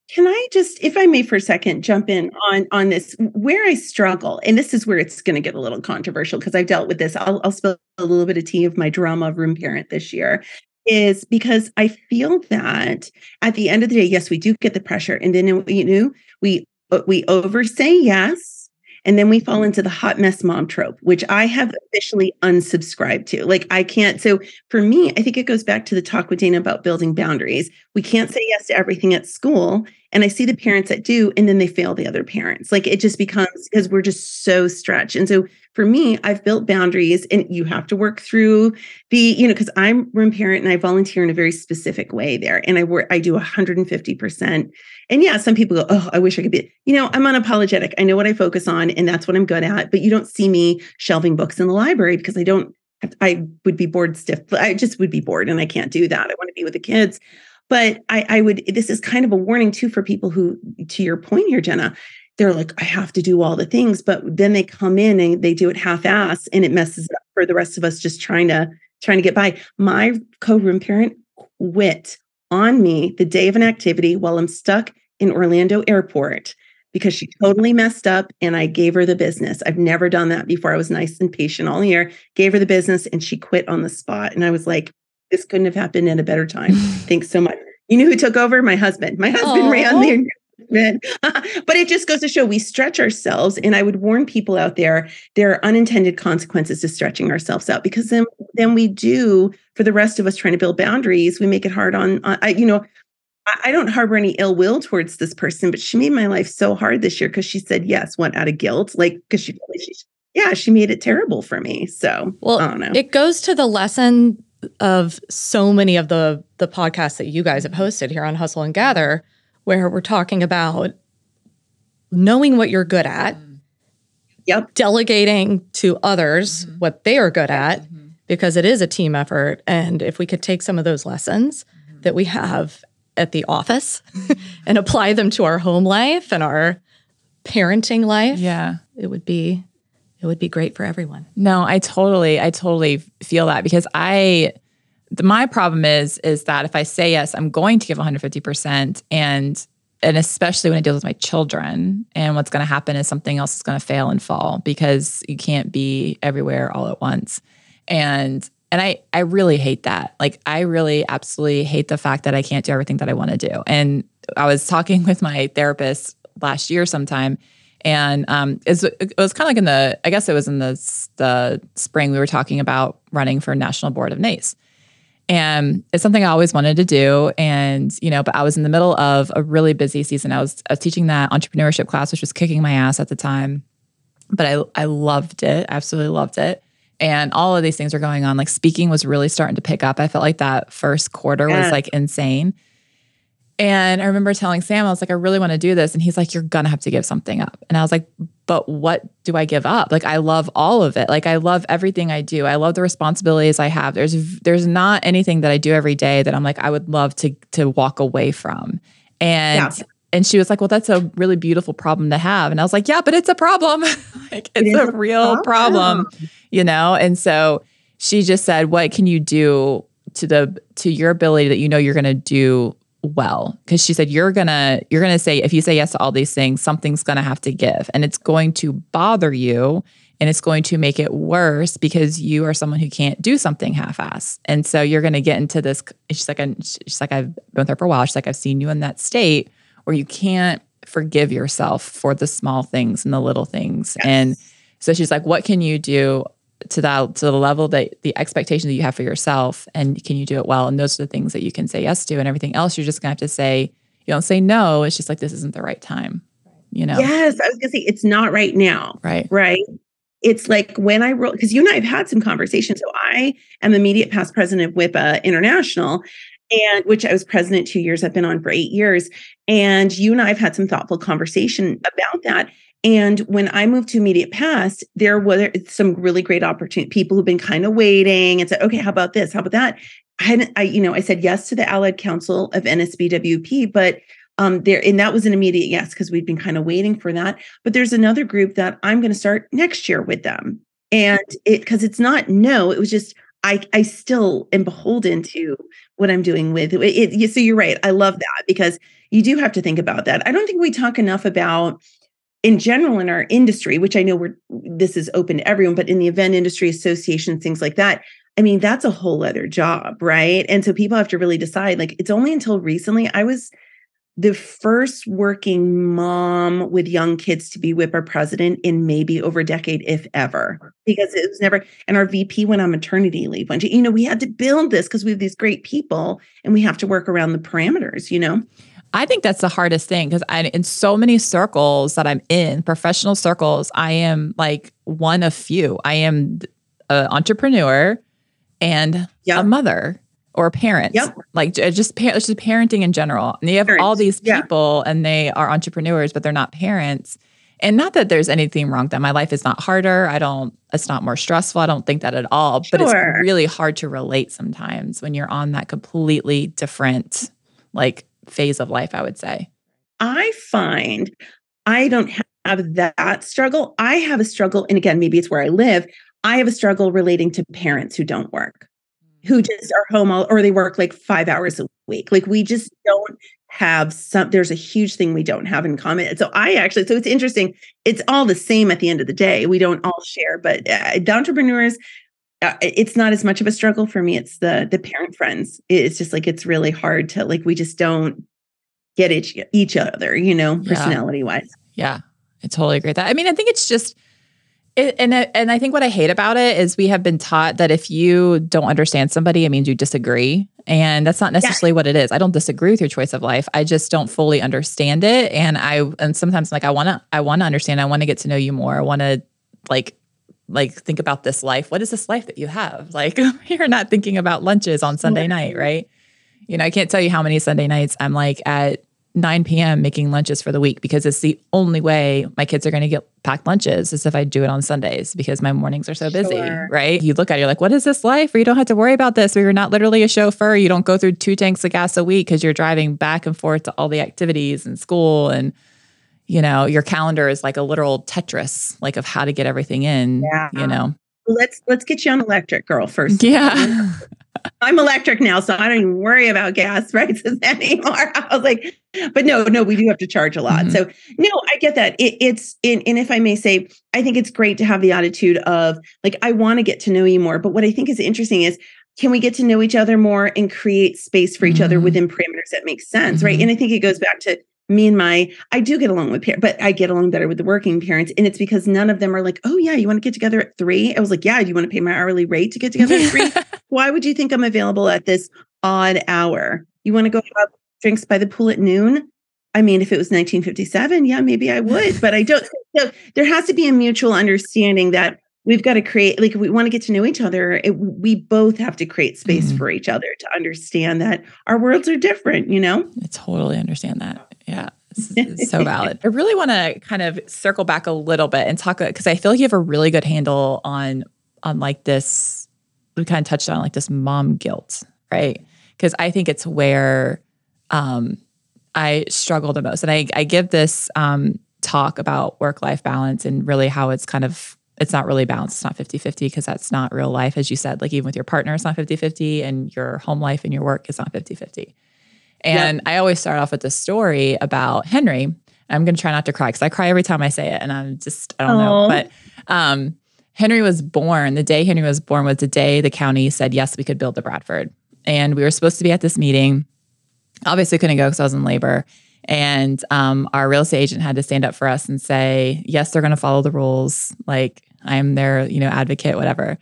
Speaker 1: Can I just, if I may for a second, jump in on on this where I struggle, and this is where it's going to get a little controversial because I've dealt with this. I'll, I'll spill a little bit of tea of my drama of room parent this year, is because I feel that at the end of the day, yes, we do get the pressure, and then you know we uh, we over say yes, and then we fall into the hot mess mom trope, which I have officially unsubscribed to. Like, I can't. So, for me, I think it goes back to the talk with Dana about building boundaries. We can't say yes to everything at school. And I see the parents that do, and then they fail the other parents. Like, it just becomes mm-hmm. because we're just so stretched. And so, for me, I've built boundaries, and you have to work through the, you know, because I'm room parent and I volunteer in a very specific way there. And I work, I do 150% and yeah, some people go, Oh, I wish I could be, you know, I'm unapologetic. I know what I focus on and that's what I'm good at. But you don't see me shelving books in the library because I don't, I would be bored stiff. I just would be bored and I can't do that. I want to be with the kids. But I, I would, this is kind of a warning too for people who, to your point here, Jenna, they're like, I have to do all the things, but then they come in and they do it half-ass and it messes up for the rest of us just trying to trying to get by. My co-room parent quit on me the day of an activity while I'm stuck in Orlando airport because she totally messed up and I gave her the business. I've never done that before. I was nice and patient all year, gave her the business and she quit on the spot. And I was like, this couldn't have happened at a better time. Thanks so much. You know who took over? My husband. My husband Aww. ran the but it just goes to show we stretch ourselves. And I would warn people out there there are unintended consequences to stretching ourselves out because then, then we do, for the rest of us trying to build boundaries, we make it hard on, on I, you know, I, I don't harbor any ill will towards this person, but she made my life so hard this year because she said yes, what out of guilt, like because she, she, yeah, she made it terrible for me. So,
Speaker 3: well, I don't know. It goes to the lesson of so many of the the podcasts that you guys have hosted here on Hustle and Gather where we're talking about knowing what you're good at. Mm-hmm.
Speaker 1: Yep.
Speaker 3: Delegating to others mm-hmm. what they are good at mm-hmm. because it is a team effort. And if we could take some of those lessons mm-hmm. that we have at the office and apply them to our home life and our parenting life,
Speaker 2: yeah,
Speaker 3: it would be it would be great for everyone.
Speaker 2: No, I totally I totally feel that because I my problem is is that if I say yes, I'm going to give 150%, and and especially when it deals with my children, and what's going to happen is something else is going to fail and fall because you can't be everywhere all at once, and and I I really hate that. Like I really absolutely hate the fact that I can't do everything that I want to do. And I was talking with my therapist last year sometime and um, it was, it was kind of like in the, I guess it was in the, the spring, we were talking about running for National Board of NACE. And it's something I always wanted to do. And, you know, but I was in the middle of a really busy season. I was, I was teaching that entrepreneurship class, which was kicking my ass at the time. But I, I loved it, absolutely loved it. And all of these things were going on. Like speaking was really starting to pick up. I felt like that first quarter was like insane. And I remember telling Sam, I was like, I really want to do this. And he's like, You're going to have to give something up. And I was like, But what do I give up? Like, I love all of it. Like, I love everything I do. I love the responsibilities I have. There's, there's not anything that I do every day that I'm like, I would love to, to walk away from. And, yeah. and she was like, Well, that's a really beautiful problem to have. And I was like, Yeah, but it's a problem. like, it's it a, a real problem. problem, you know? And so she just said, What can you do to the, to your ability that you know you're going to do well because she said you're gonna you're gonna say if you say yes to all these things something's gonna have to give and it's going to bother you and it's going to make it worse because you are someone who can't do something half-ass and so you're to get into this she's like she's like i've been with her for a while she's like i've seen you in that state where you can't forgive yourself for the small things and the little things yes. and so she's like what can you do to that to the level that the expectation that you have for yourself and can you do it well? And those are the things that you can say yes to. And everything else you're just gonna have to say you don't say no. It's just like this isn't the right time you know?
Speaker 1: Yes i was gonna say it's not right now
Speaker 2: right.
Speaker 1: right? It's like when i wrote because you and i have had some conversations. So i am immediate past president of WIPA international and which I was president two years, I've been on for eight years. And you and I have had some thoughtful conversation about that. And when I moved to immediate past, there were some really great opportunity people who've been kind of waiting and said, okay, how about this? How about that? I hadn't, I, you know, I said yes to the Allied Council of NSBWP, but um there and that was an immediate yes because we'd been kind of waiting for that. But there's another group that I'm going to start next year with them. And it because it's not no, it was just I I still am beholden to what I'm doing with it, it. So you're right. I love that because you do have to think about that. I don't think we talk enough about in general in our industry, which I know we're this is open to everyone, but in the event industry association, things like that, I mean, that's a whole other job, right? And so people have to really decide. Like, it's only until recently I was the first working mom with young kids to be WIPA president in maybe over a decade, if ever, because it was never. And our VP went on maternity leave. When you know, we had to build this because we have these great people, and we have to work around the parameters. You know.
Speaker 2: I think that's the hardest thing because I in so many circles that I'm in, professional circles, I am like one of few. I am an entrepreneur and yep. a mother or a parent.
Speaker 1: Yep.
Speaker 2: Like just just parenting in general. And you have parents. all these people yeah. and they are entrepreneurs, but they're not parents. And not that there's anything wrong that. My life is not harder. I don't, it's not more stressful. I don't think that at all. Sure. But it's really hard to relate sometimes when you're on that completely different, like phase of life, I would say?
Speaker 1: I find I don't have that struggle. I have a struggle, and again, maybe it's where I live. I have a struggle relating to parents who don't work, who mm. just are home all, or they work like five hours a week. Like we just don't have some, there's a huge thing we don't have in common. So I actually, so it's interesting. It's all the same at the end of the day. We don't all share, but uh, the entrepreneurs, Uh, it's not as much of a struggle for me. It's the the parent friends. It's just like it's really hard to like we just don't get each each other, you know, personality wise.
Speaker 2: Yeah, I totally agree with that. I mean, I think it's just. It, and uh, and I think what I hate about it is we have been taught that if you don't understand somebody, it means you disagree, and that's not necessarily what it is. I don't disagree with your choice of life. I just don't fully understand it, and I and sometimes like I want to I want to understand. I want to get to know you more. I want to like like think about this life. What is this life that you have? Like you're not thinking about lunches on Sunday night, right? You know, I can't tell you how many Sunday nights I'm like at 9 p.m. making lunches for the week because it's the only way my kids are going to get packed lunches is if I do it on Sundays because my mornings are so busy, sure. right? You look at it, you're like, what is this life where you don't have to worry about this, where you're not literally a chauffeur, you don't go through two tanks of gas a week because you're driving back and forth to all the activities and school and you know, your calendar is like a literal Tetris, like of how to get everything in, yeah. you know.
Speaker 1: Let's let's get you on electric, girl, first.
Speaker 2: Yeah.
Speaker 1: I'm electric now, so I don't even worry about gas prices anymore. I was like, but no, no, we do have to charge a lot. Mm-hmm. So no, I get that. It, it's in, and if I may say, I think it's great to have the attitude of like, I want to get to know you more. But what I think is interesting is can we get to know each other more and create space for each mm-hmm. other within parameters that make sense, mm-hmm. right? And I think it goes back to me and my i do get along with parents but i get along better with the working parents and it's because none of them are like oh yeah you want to get together at three? I was like yeah do you want to pay my hourly rate to get together at three? Why would you think i'm available at this odd hour? You want to go have drinks by the pool at noon? I mean if it was 1957 yeah maybe i would but i don't so. There has to be a mutual understanding that we've got to create like if we want to get to know each other it, we both have to create space
Speaker 2: Mhm.
Speaker 1: for each other to understand that our worlds are different you know?
Speaker 2: I totally understand that. Yeah. So valid. I really want to kind of circle back a little bit and talk because I feel like you have a really good handle on on like this. We kind of touched on like this mom guilt, right? Because I think it's where um, I struggle the most, and I I give this um, talk about work life balance and really how it's kind of it's not really balanced. It's not 50 50 because that's not real life. As you said, like even with your partner, it's not 50 50, and your home life and your work is not 50 50. And I always start off with this story about Henry. I'm going to try not to cry because I cry every time I say it. And I'm just, I don't know. But um, Henry was born, the day Henry was born was the day the county said, yes, we could build the Bradford. And we were supposed to be at this meeting. Obviously, couldn't go because I was in labor. And um, our real estate agent had to stand up for us and say, yes, they're going to follow the rules. Like I'm their, you know, advocate, whatever.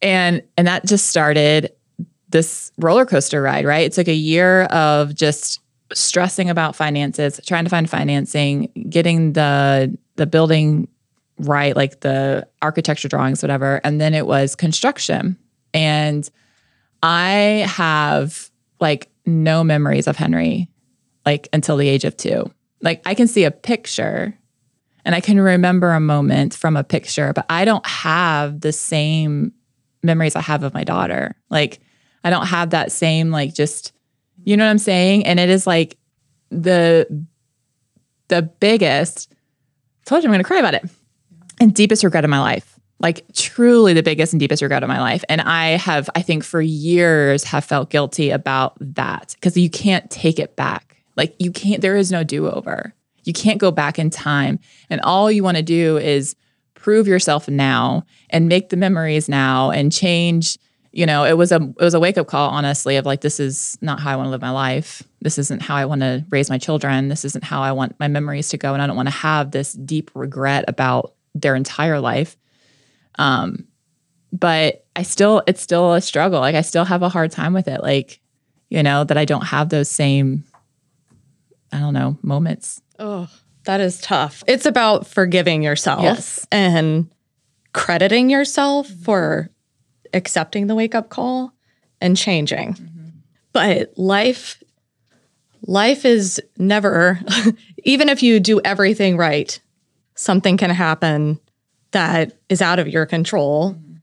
Speaker 2: And and that just started this roller coaster ride, right? It took a year of just stressing about finances, trying to find financing, getting the the building right, like the architecture drawings, whatever. And then it was construction. And I have like no memories of Henry like until the age of two. Like I can see a picture and I can remember a moment from a picture, but I don't have the same memories I have of my daughter. Like I don't have that same like just you know what I'm saying? And it is like the the biggest I told you I'm gonna cry about it. And deepest regret of my life. Like truly the biggest and deepest regret of my life. And I have, I think for years have felt guilty about that. Because you can't take it back. Like you can't, there is no do-over. You can't go back in time. And all you want to do is prove yourself now and make the memories now and change you know it was a it was a wake up call honestly of like this is not how i want to live my life. This isn't how i want to raise my children. This isn't how i want my memories to go and i don't want to have this deep regret about their entire life. Um but i still it's still a struggle. Like i still have a hard time with it like you know that i don't have those same i don't know moments.
Speaker 3: Oh, that is tough. It's about forgiving yourself
Speaker 2: Yes.
Speaker 3: and crediting yourself for accepting the wake up call and changing. Mm-hmm. But life life is never even if you do everything right, something can happen that is out of your control. Mm-hmm.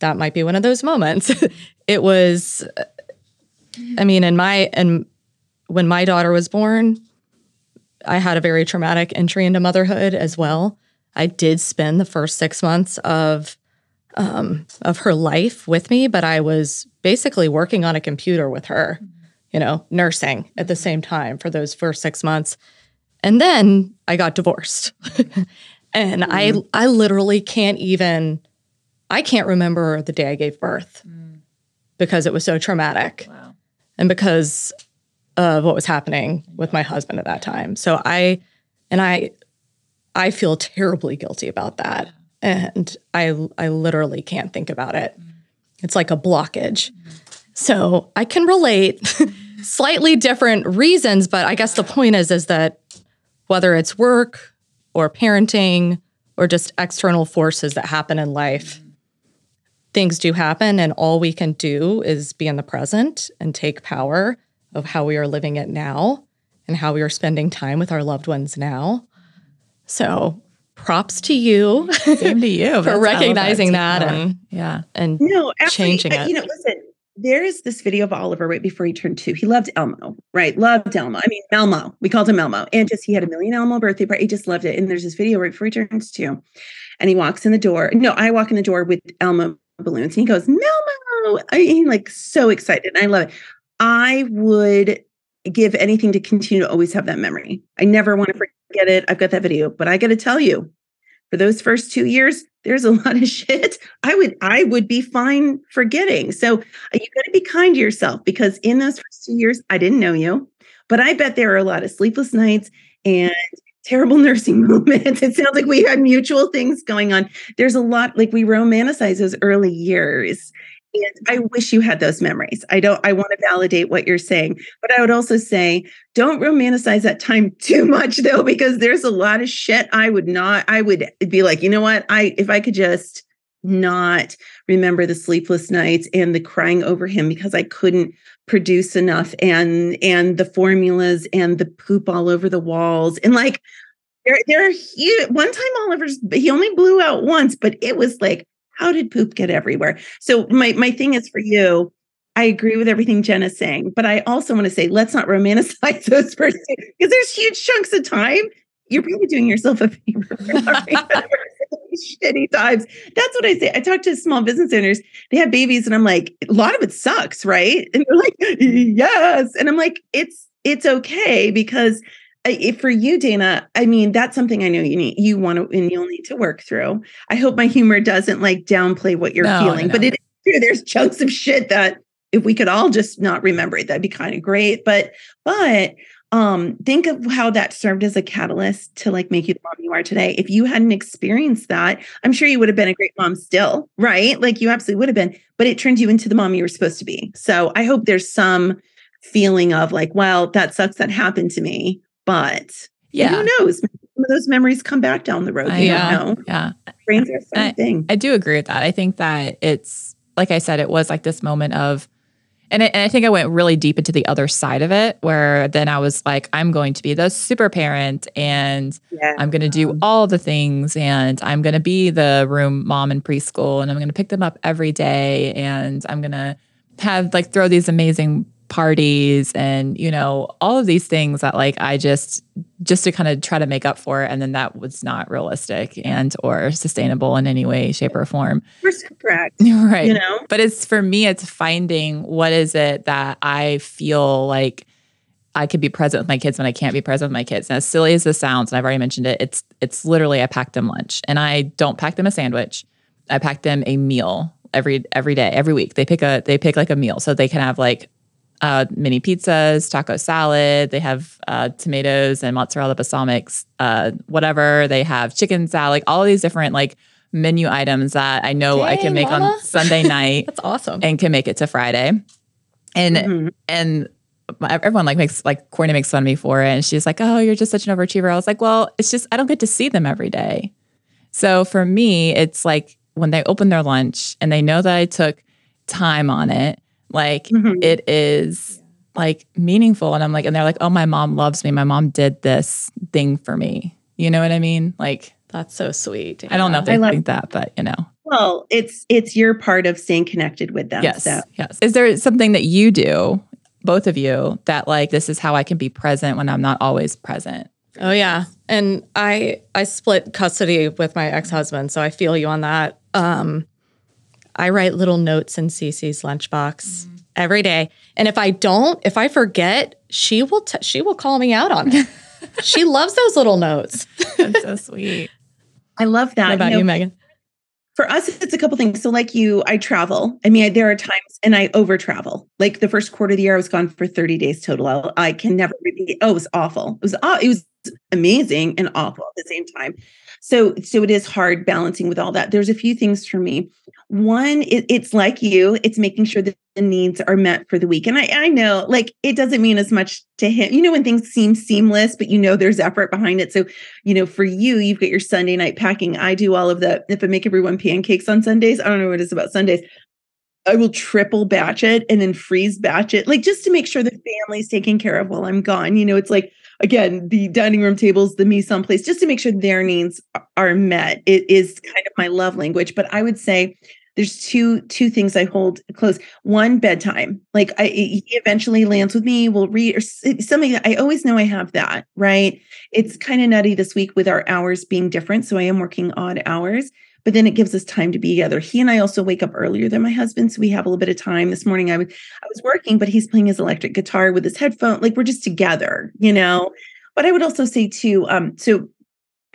Speaker 3: That might be one of those moments. it was I mean, in my and when my daughter was born, I had a very traumatic entry into motherhood as well. I did spend the first six months of um, of her life with me, but I was basically working on a computer with her, mm-hmm. you know, nursing at the same time for those first six months, and then I got divorced, and I mm-hmm. I literally can't even I can't remember the day I gave birth mm. because it was so traumatic
Speaker 2: wow.
Speaker 3: and because of what was happening with my husband at that time. So I and I I feel terribly guilty about that. And I I literally can't think about it. It's like a blockage. So I can relate slightly different reasons, but I guess the point is is that whether it's work or parenting or just external forces that happen in life, things do happen and all we can do is be in the present and take power of how we are living it now and how we are spending time with our loved ones now. So, props to you
Speaker 2: same to you
Speaker 3: for
Speaker 2: That's- I love
Speaker 3: recognizing that
Speaker 2: Power.
Speaker 3: and
Speaker 2: yeah
Speaker 3: and
Speaker 1: No, absolutely.
Speaker 3: changing it.
Speaker 1: You know, listen, there is this video of Oliver right before he turned two. He loved Elmo, right? Loved Elmo. I mean, Melmo. We called him Elmo. And just he had a million Elmo birthday party. He just loved it. And there's this video right before he turns two. And he walks in the door. No, I walk in the door with Elmo balloons. And he goes, Melmo. I mean, like so excited. I love it. I would give anything to continue to always have that memory. I never want to forget it. I've got that video, but I got to tell you, for those first two years, there's a lot of shit. I would I would be fine forgetting. So uh, you got to be kind to yourself because in those first two years, I didn't know you, but I bet there are a lot of sleepless nights and terrible nursing moments. It sounds like we had mutual things going on. There's a lot like we romanticize those early years. And I wish you had those memories. I don't, I want to validate what you're saying, but I would also say don't romanticize that time too much though, because there's a lot of shit I would not, I would be like, you know what? I, if I could just not remember the sleepless nights and the crying over him because I couldn't produce enough and and the formulas and the poop all over the walls and like there there huge. one time Oliver's he only blew out once but it was like how did poop get everywhere so my my thing is for you I agree with everything Jen is saying, but I also want to say let's not romanticize those first because there's huge chunks of time. You're really doing yourself a favor. shitty times. That's what I say. I talk to small business owners. They have babies, and I'm like, a lot of it sucks, right? And they're like, yes. And I'm like, it's it's okay because if for you, Dana, I mean, that's something I know you need, you want to, and you'll need to work through. I hope my humor doesn't like downplay what you're no, feeling, but it there's chunks of shit that if we could all just not remember it, that'd be kind of great. But, but um think of how that served as a catalyst to like make you the mom you are today if you hadn't experienced that i'm sure you would have been a great mom still right like you absolutely would have been but it turned you into the mom you were supposed to be so i hope there's some feeling of like well that sucks that happened to me but yeah. who knows some of those memories come back down the road.
Speaker 2: I, yeah know. yeah. Brains are something I, I do agree with that. I think that it's like i said it was like this moment of and I, and I think I went really deep into the other side of it, where then I was like, I'm going to be the super parent and yeah. I'm going to do all the things and I'm going to be the room mom in preschool and I'm going to pick them up every day and I'm going to have like throw these amazing parties and you know all of these things that like i just just to kind of try to make up for it and then that was not realistic and or sustainable in any way shape or form
Speaker 1: correct
Speaker 2: right you know but it's for me it's finding what is it that i feel like I could be present with my kids when I can't be present with my kids. And as silly as this sounds, and I've already mentioned it, it's it's literally I pack them lunch, and I don't pack them a sandwich. I pack them a meal every every day, every week. They pick a they pick like a meal, so they can have like uh, mini pizzas, taco salad. They have uh, tomatoes and mozzarella balsamics, uh, whatever. They have chicken salad, all these different like menu items that I know Dang, I can make mama. on Sunday night.
Speaker 3: That's awesome,
Speaker 2: and can make it to Friday. And mm-hmm. and everyone like makes like Courtney makes fun of me for it, and she's like, "Oh, you're just such an overachiever." I was like, "Well, it's just I don't get to see them every day." So for me, it's like when they open their lunch and they know that I took time on it like mm-hmm. it is like meaningful. And I'm like, and they're like, oh, my mom loves me. My mom did this thing for me. You know what I mean? Like
Speaker 3: that's so sweet.
Speaker 2: I don't know if they love- think that, but you know.
Speaker 1: Well, it's it's your part of staying connected with them.
Speaker 2: Yes.
Speaker 1: So.
Speaker 2: Yes. Is there something that you do, both of you, that like this is how I can be present when I'm not always present?
Speaker 3: Oh yeah. And I I split custody with my ex-husband, so I feel you on that. Um I write little notes in Cece's lunchbox mm-hmm. every day. And if I don't, if I forget, she will t- she will call me out on it. she loves those little notes.
Speaker 2: That's so sweet.
Speaker 1: I love that.
Speaker 3: What about you, know, you Meghan?
Speaker 1: For us, it's a couple things. So, like you, I travel. I mean, I, there are times, and I over travel. Like the first quarter of the year, I was gone for 30 days total. I, I can never repeat. Oh, it was awful. It was it was amazing and awful at the same time. So, so it is hard balancing with all that. There's a few things for me. One, it, it's like you, it's making sure that the needs are met for the week. And I, I know, like, it doesn't mean as much to him. You know, when things seem seamless, but you know there's effort behind it. So, you know, for you, you've got your Sunday night packing. I do all of the. If I make everyone pancakes on Sundays, I don't know what it is about Sundays. I will triple batch it and then freeze batch it, like just to make sure the family's taken care of while I'm gone. You know, it's like again, the dining room tables, the mise en place, just to make sure their needs are met. It is kind of my love language. But I would say there's two two things I hold close. One, bedtime. Like I he eventually lands with me. We'll read or something. I always know I have that. Right. It's kind of nutty this week with our hours being different. So I am working odd hours but then it gives us time to be together. He and I also wake up earlier than my husband, so we have a little bit of time. This morning I was I was working, but he's playing his electric guitar with his headphone. Like we're just together, you know. But I would also say too, um, so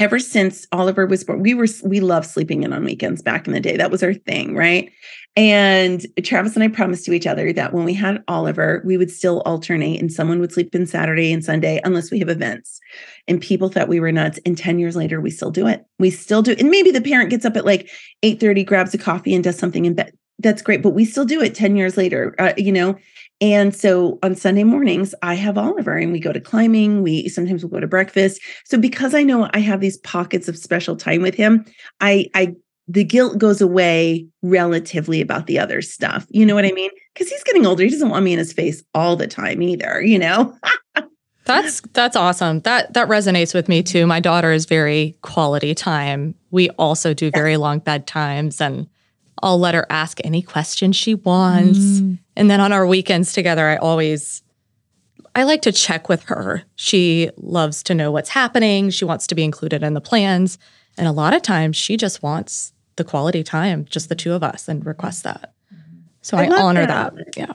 Speaker 1: ever since Oliver was born, we were we love sleeping in on weekends back in the day. That was our thing, right? And Travis and I promised to each other that when we had Oliver, we would still alternate and someone would sleep in Saturday and Sunday unless we have events. And people thought we were nuts. And 10 years later, we still do it. We still do. It. And maybe the parent gets up at like 8:30, grabs a coffee and does something in bed. That's great. But we still do it 10 years later, uh, you know. And so on Sunday mornings, I have Oliver and we go to climbing. We sometimes we'll go to breakfast. So because I know I have these pockets of special time with him, I I the guilt goes away relatively about the other stuff. You know what I mean? Because he's getting older. He doesn't want me in his face all the time either, you know?
Speaker 3: that's that's awesome. That that resonates with me too. My daughter is very quality time. We also do very long bedtimes and I'll let her ask any question she wants. Mm. And then on our weekends together, I always I like to check with her. She loves to know what's happening. She wants to be included in the plans. And a lot of times she just wants the quality time, just the two of us, and request that. So I, I honor that. that. Yeah.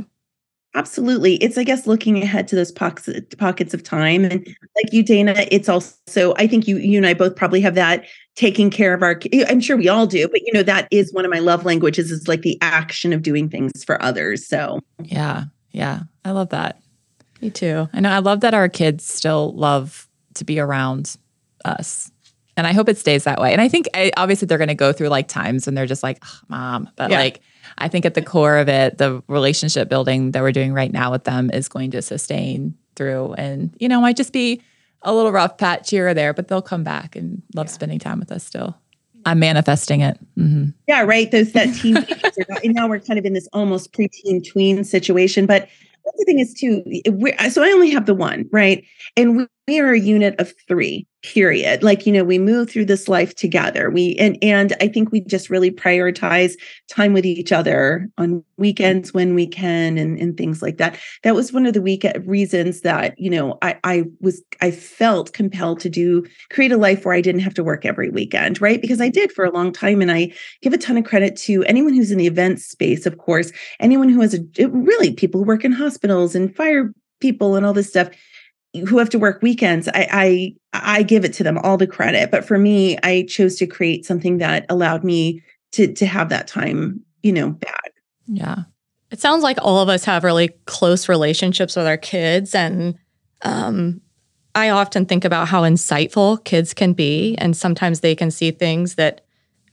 Speaker 1: Absolutely. It's, I guess, looking ahead to those pockets, pockets of time. And like you, Dana, it's also, I think you, you and I both probably have that taking care of our, eh, I'm sure we all do, but you know, that is one of my love languages is like the action of doing things for others. So,
Speaker 2: yeah. Yeah. I love that.
Speaker 3: Me too.
Speaker 2: I know. I love that our kids still love to be around us and I hope it stays that way. And I think I, obviously they're going to go through like times when they're just like, mom, but yeah. like I think at the core of it, the relationship building that we're doing right now with them is going to sustain through. And you know, might just be a little rough patch here or there, but they'll come back and love yeah. spending time with us still. I'm manifesting it. Mm-hmm.
Speaker 1: Yeah, right. Those that teen and now we're kind of in this almost preteen tween situation. But the thing is too, so I only have the one, right? And we, we are a unit of three period. Like you know we move through this life together. We and and i think we just really prioritize time with each other on weekends when we can and, and things like that. That was one of the week reasons that you know i i was i felt compelled to do create a life where i didn't have to work every weekend right? Because i did for a long time and i give a ton of credit to anyone who's in the event space of course anyone who has a really people who work in hospitals and fire people and all this stuff who have to work weekends, I, I I give it to them all the credit. But for me, I chose to create something that allowed me to to have that time, you know, back.
Speaker 2: Yeah.
Speaker 3: It sounds like all of us have really close relationships with our kids. And um, I often think about how insightful kids can be. And sometimes they can see things that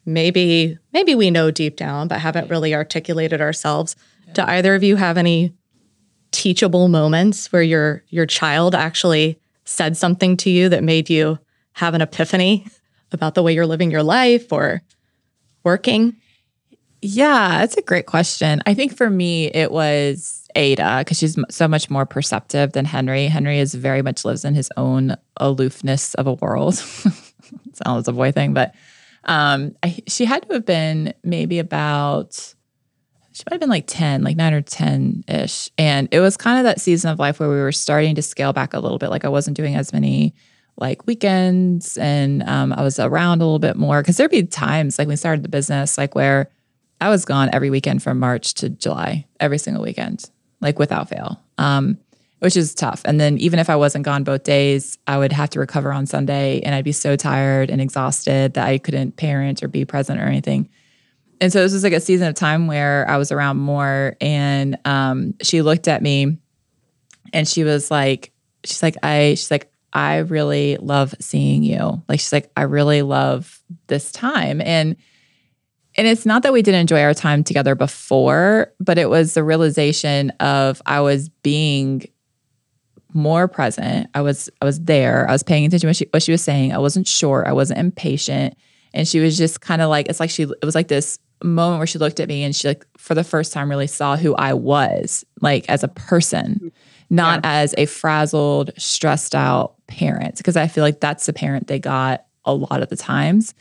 Speaker 3: maybe maybe we know deep down, but haven't really articulated ourselves. Yeah. Do either of you have any teachable moments where your your child actually said something to you that made you have an epiphany about the way you're living your life or working?
Speaker 2: Yeah, that's a great question. I think for me, it was Ada because she's so much more perceptive than Henry. Henry is very much lives in his own aloofness of a world. Sounds a boy thing, but um, I, she had to have been maybe about she might have been like 10, like nine or 10 ish. And it was kind of that season of life where we were starting to scale back a little bit. Like I wasn't doing as many like weekends and um, I was around a little bit more. Cause there'd be times like we started the business, like where I was gone every weekend from March to July, every single weekend, like without fail, um, which is tough. And then even if I wasn't gone both days, I would have to recover on Sunday and I'd be so tired and exhausted that I couldn't parent or be present or anything and so this was like a season of time where I was around more and um, she looked at me and she was like, she's like, I, she's like, I really love seeing you. Like, she's like, I really love this time. And, and it's not that we didn't enjoy our time together before, but it was the realization of I was being more present. I was, I was there. I was paying attention to what she, what she was saying. I wasn't short. I wasn't impatient. And she was just kind of like, it's like she, it was like this moment where she looked at me and she like for the first time really saw who I was like as a person, not yeah. as a frazzled, stressed out parent because I feel like that's the parent they got a lot of the times.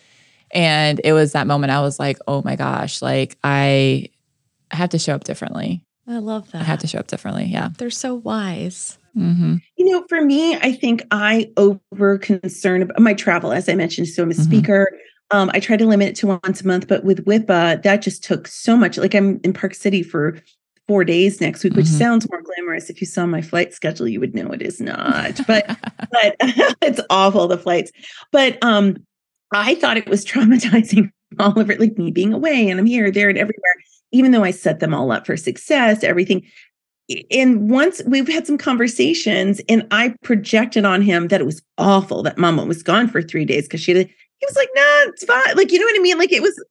Speaker 2: And it was that moment I was like, "Oh my gosh, like I I have to show up differently."
Speaker 3: I love that.
Speaker 2: I have to show up differently. Yeah.
Speaker 3: They're so wise.
Speaker 1: Mm-hmm. You know, for me, I think I over concern about my travel, as I mentioned. So I'm a mm-hmm. speaker. Um, I try to limit it to once a month, but with WIPA, that just took so much. Like I'm in Park City for four days next week, which mm-hmm. sounds more glamorous. If you saw my flight schedule, you would know it is not. But but it's awful the flights. But um, I thought it was traumatizing all of it, like me being away and I'm here, there, and everywhere. Even though I set them all up for success, everything. And once we've had some conversations, and I projected on him that it was awful that Mama was gone for three days because she he was like, nah, it's fine. Like, you know what I mean? Like it was,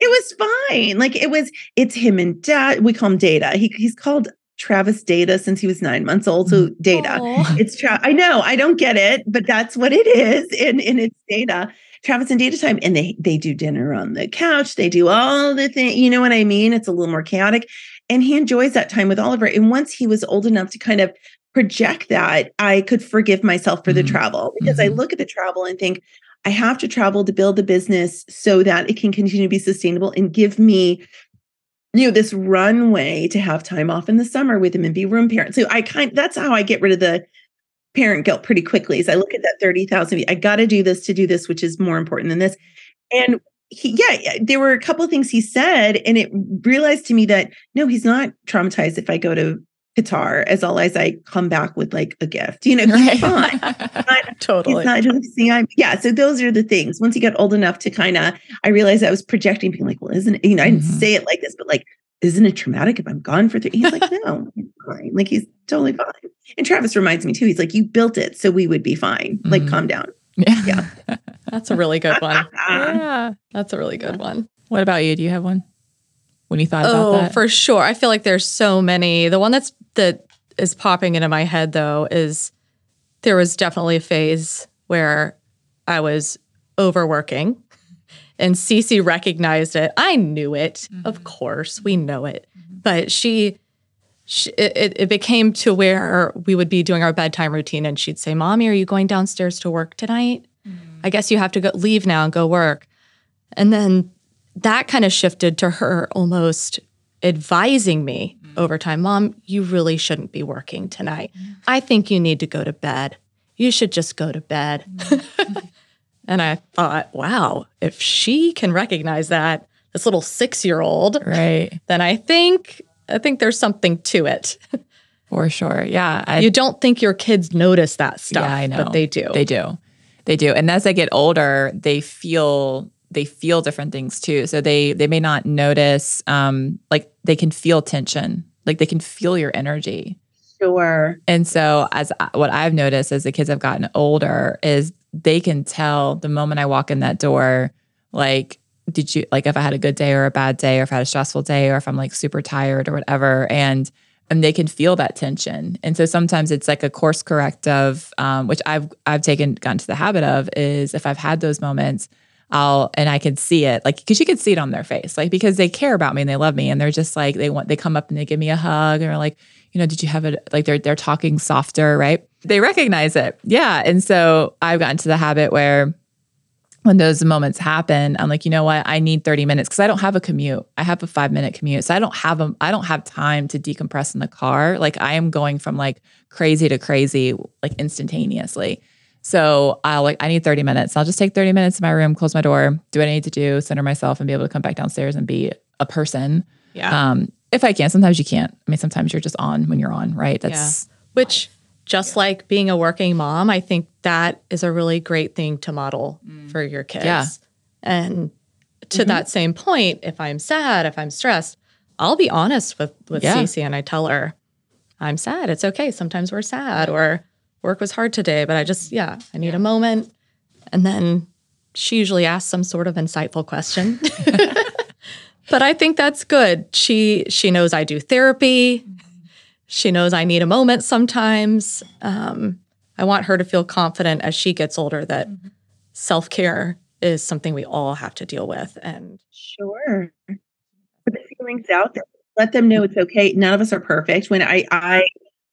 Speaker 1: it was fine. Like it was, it's him and dad. We call him Data. He, he's called Travis Data since he was nine months old. So Data. Aww. It's Tra- I know I don't get it, but that's what it is. And, and it's Data. Travis and data time, and they they do dinner on the couch. They do all the thing. You know what I mean? It's a little more chaotic, and he enjoys that time with Oliver. And once he was old enough to kind of project that, I could forgive myself for the mm-hmm. travel because mm-hmm. I look at the travel and think, I have to travel to build the business so that it can continue to be sustainable and give me you know this runway to have time off in the summer with him and be room parent. So I kind that's how I get rid of the parent guilt pretty quickly. Is I look at that 30,000 I got to do this to do this which is more important than this. And he, yeah, there were a couple of things he said and it realized to me that no, he's not traumatized if I go to Qatar as all as I come back with like a gift. You know, he's fine.
Speaker 3: not, totally.
Speaker 1: He's not just see I'm yeah. So those are the things. Once he got old enough to kind of I realized I was projecting being like, well, isn't it, you know, I didn't mm-hmm. say it like this, but like, isn't it traumatic if I'm gone for three? He's like, no, fine. Like he's totally fine. And Travis reminds me too, he's like, you built it so we would be fine. Mm-hmm. Like, calm down.
Speaker 3: Yeah. Yeah. That's a really good one. yeah. That's a really good one.
Speaker 2: What about you? Do you have one? When you thought oh, about that?
Speaker 3: for sure. I feel like there's so many. The one that's that is popping into my head though is there was definitely a phase where I was overworking and Cece recognized it. I knew it, mm-hmm. of course, we know it. Mm-hmm. But she, she it, it became to where we would be doing our bedtime routine and she'd say, Mommy, are you going downstairs to work tonight? Mm-hmm. I guess you have to go leave now and go work. And then that kind of shifted to her almost advising me mm-hmm. over time, Mom, you really shouldn't be working tonight. Mm-hmm. I think you need to go to bed. You should just go to bed. Mm-hmm. and I thought, wow, if she can recognize that, this little six year old,
Speaker 2: right,
Speaker 3: then I think I think there's something to it.
Speaker 2: For sure. Yeah.
Speaker 3: I, you don't think your kids notice that stuff.
Speaker 2: Yeah, I know.
Speaker 3: But they do.
Speaker 2: They do. They do. And as they get older, they feel they feel different things too. So they they may not notice um like they can feel tension. Like they can feel your energy.
Speaker 1: Sure.
Speaker 2: And so as what I've noticed as the kids have gotten older is they can tell the moment I walk in that door like did you like if I had a good day or a bad day or if I had a stressful day or if I'm like super tired or whatever and and they can feel that tension. And so sometimes it's like a course correct of um, which I've I've taken gotten to the habit of is if I've had those moments I'll and I can see it like because you can see it on their face like because they care about me and they love me and they're just like they want they come up and they give me a hug and are like you know did you have it like they're they're talking softer right? They recognize it. Yeah. And so I've gotten to the habit where when those moments happen I'm like you know what? I need 30 minutes because I don't have a commute. I have a five minute commute. So I don't have a I don't have time to decompress in the car. Like I am going from like crazy to crazy like instantaneously so I'll like, I need 30 minutes. I'll just take 30 minutes in my room, close my door, do what I need to do, center myself, and be able to come back downstairs and be a person.
Speaker 3: Yeah. Um,
Speaker 2: if I can, sometimes you can't. I mean, sometimes you're just on when you're on, right?
Speaker 3: That's yeah. which just yeah. like being a working mom, I think that is a really great thing to model mm. for your kids.
Speaker 2: Yeah.
Speaker 3: And to mm-hmm. that same point, if I'm sad, if I'm stressed, I'll be honest with with yeah. Cece and I tell her, I'm sad. It's okay. Sometimes we're sad or work was hard today, but I just, yeah, I need yeah. a moment. And then she usually asks some sort of insightful question. but I think that's good. She she knows I do therapy. She knows I need a moment sometimes. Um, I want her to feel confident as she gets older that mm-hmm. self care is something we all have to deal with. And
Speaker 1: sure, put the feelings out there. Let them know it's okay. None of us are perfect. When I I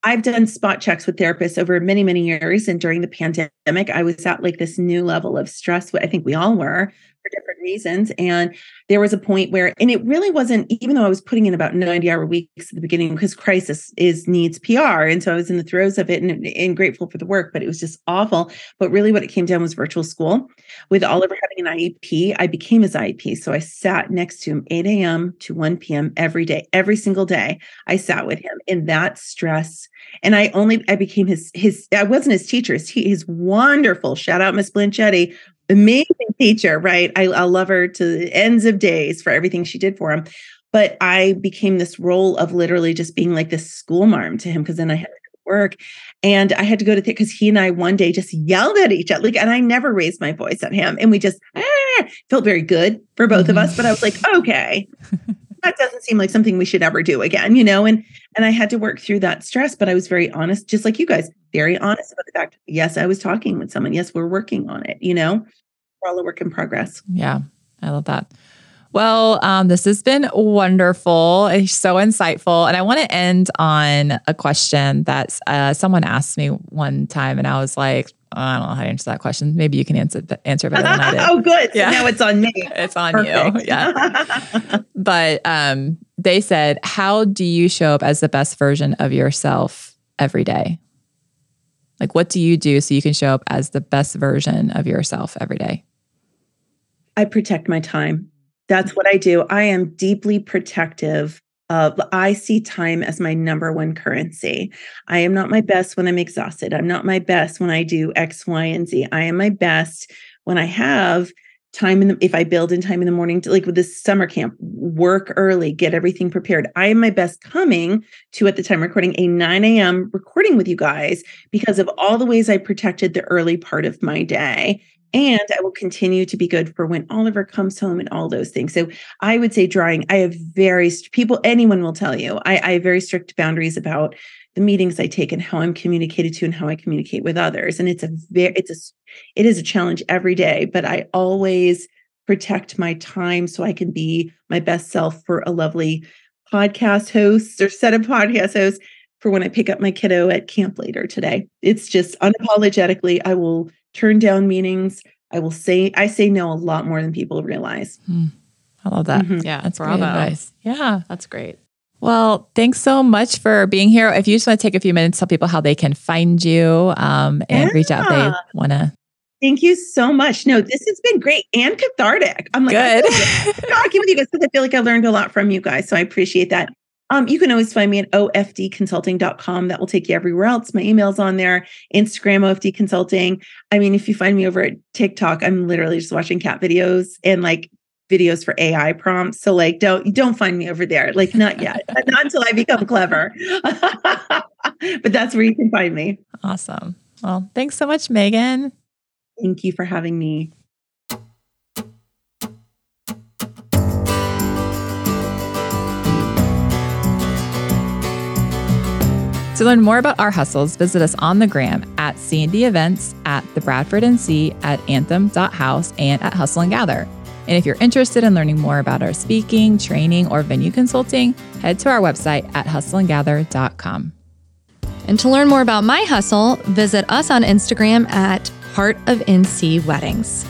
Speaker 1: I've done spot checks with therapists over many, many years. And during the pandemic, I was at like this new level of stress. I think we all were for different reasons. And there was a point where, and it really wasn't, even though I was putting in about 90 hour weeks at the beginning, because crisis is needs PR. And so I was in the throes of it and, and grateful for the work, but it was just awful. But really what it came down was virtual school. With mm-hmm. Oliver having an IEP, I became his IEP. So I sat next to him 8 a.m. to 1 p.m. every day, every single day. I sat with him in that stress. And I only, I became his, his, I wasn't his teacher, his, his wonderful, shout out Miss Blanchetti, amazing teacher, right? I, I love her to the ends of days for everything she did for him. But I became this role of literally just being like this school marm to him because then I had to work and I had to go to because he and I one day just yelled at each other. Like, and I never raised my voice at him. And we just ah, felt very good for both of us. But I was like, okay, that doesn't seem like something we should ever do again, you know? And and I had to work through that stress, but I was very honest, just like you guys, very honest about the fact, yes, I was talking with someone. Yes, we're working on it, you know? we're all a work in progress.
Speaker 2: Yeah, I love that. Well, um, this has been wonderful. It's so insightful. And I want to end on a question that uh, someone asked me one time, and I was like, I don't know how to answer that question. Maybe you can answer answer better than I did.
Speaker 1: oh, good. Yeah. So now it's on me.
Speaker 2: it's on Perfect. you. Yeah. but um, they said, How do you show up as the best version of yourself every day? Like, what do you do so you can show up as the best version of yourself every day?
Speaker 1: I protect my time. That's what I do. I am deeply protective of, I see time as my number one currency. I am not my best when I'm exhausted. I'm not my best when I do X, Y, and Z. I am my best when I have time in the if I build in time in the morning to like with this summer camp, work early, get everything prepared. I am my best coming to at the time recording a 9 a.m. recording with you guys because of all the ways I protected the early part of my day. And I will continue to be good for when Oliver comes home and all those things. So I would say drawing, I have very people, anyone will tell you, I, I have very strict boundaries about the meetings I take and how I'm communicated to and how I communicate with others. And it's a very, it's a, it is a challenge every day, but I always protect my time so I can be my best self for a lovely podcast host or set of podcast hosts for when I pick up my kiddo at camp later today. It's just unapologetically, I will turn down meetings. I will say, I say no a lot more than people realize.
Speaker 2: Hmm. I love that. Mm-hmm. Yeah, that's
Speaker 3: bravo.
Speaker 2: great advice.
Speaker 3: Yeah, that's great.
Speaker 2: Well, thanks so much for being here. If you just want to take a few minutes, tell people how they can find you um, and yeah. reach out if they want to.
Speaker 1: Thank you so much. No, this has been great and cathartic. I'm like,
Speaker 2: good.
Speaker 1: talking with you guys because I feel like I learned a lot from you guys. So I appreciate that. Um, you can always find me at ofdconsulting.com. That will take you everywhere else. My email's on there, Instagram, OFD Consulting. I mean, if you find me over at TikTok, I'm literally just watching cat videos and like videos for AI prompts. So like don't don't find me over there. Like not yet. not until I become clever. but that's where you can find me.
Speaker 2: Awesome. Well, thanks so much, Meghan.
Speaker 1: Thank you for having me.
Speaker 2: To learn more about our hustles, visit us on the gram at C&D Events, at the Bradford NC, at anthem.house, and at Hustle and Gather. And if you're interested in learning more about our speaking, training, or venue consulting, head to our website at hustleandgather.com.
Speaker 3: And to learn more about my hustle, visit us on Instagram at Heart of NC Weddings.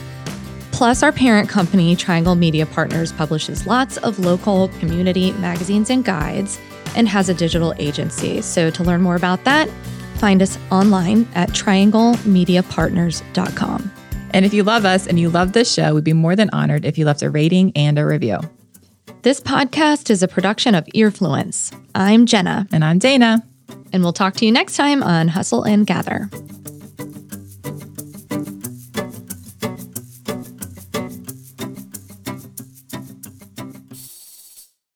Speaker 3: Plus, our parent company, Triangle Media Partners, publishes lots of local community magazines and guides and has a digital agency. So, to learn more about that, find us online at trianglemediapartners.com.
Speaker 2: And if you love us and you love this show, we'd be more than honored if you left a rating and a review.
Speaker 3: This podcast is a production of Earfluence. I'm Jenna.
Speaker 2: And I'm Dana.
Speaker 3: And we'll talk to you next time on Hustle and Gather.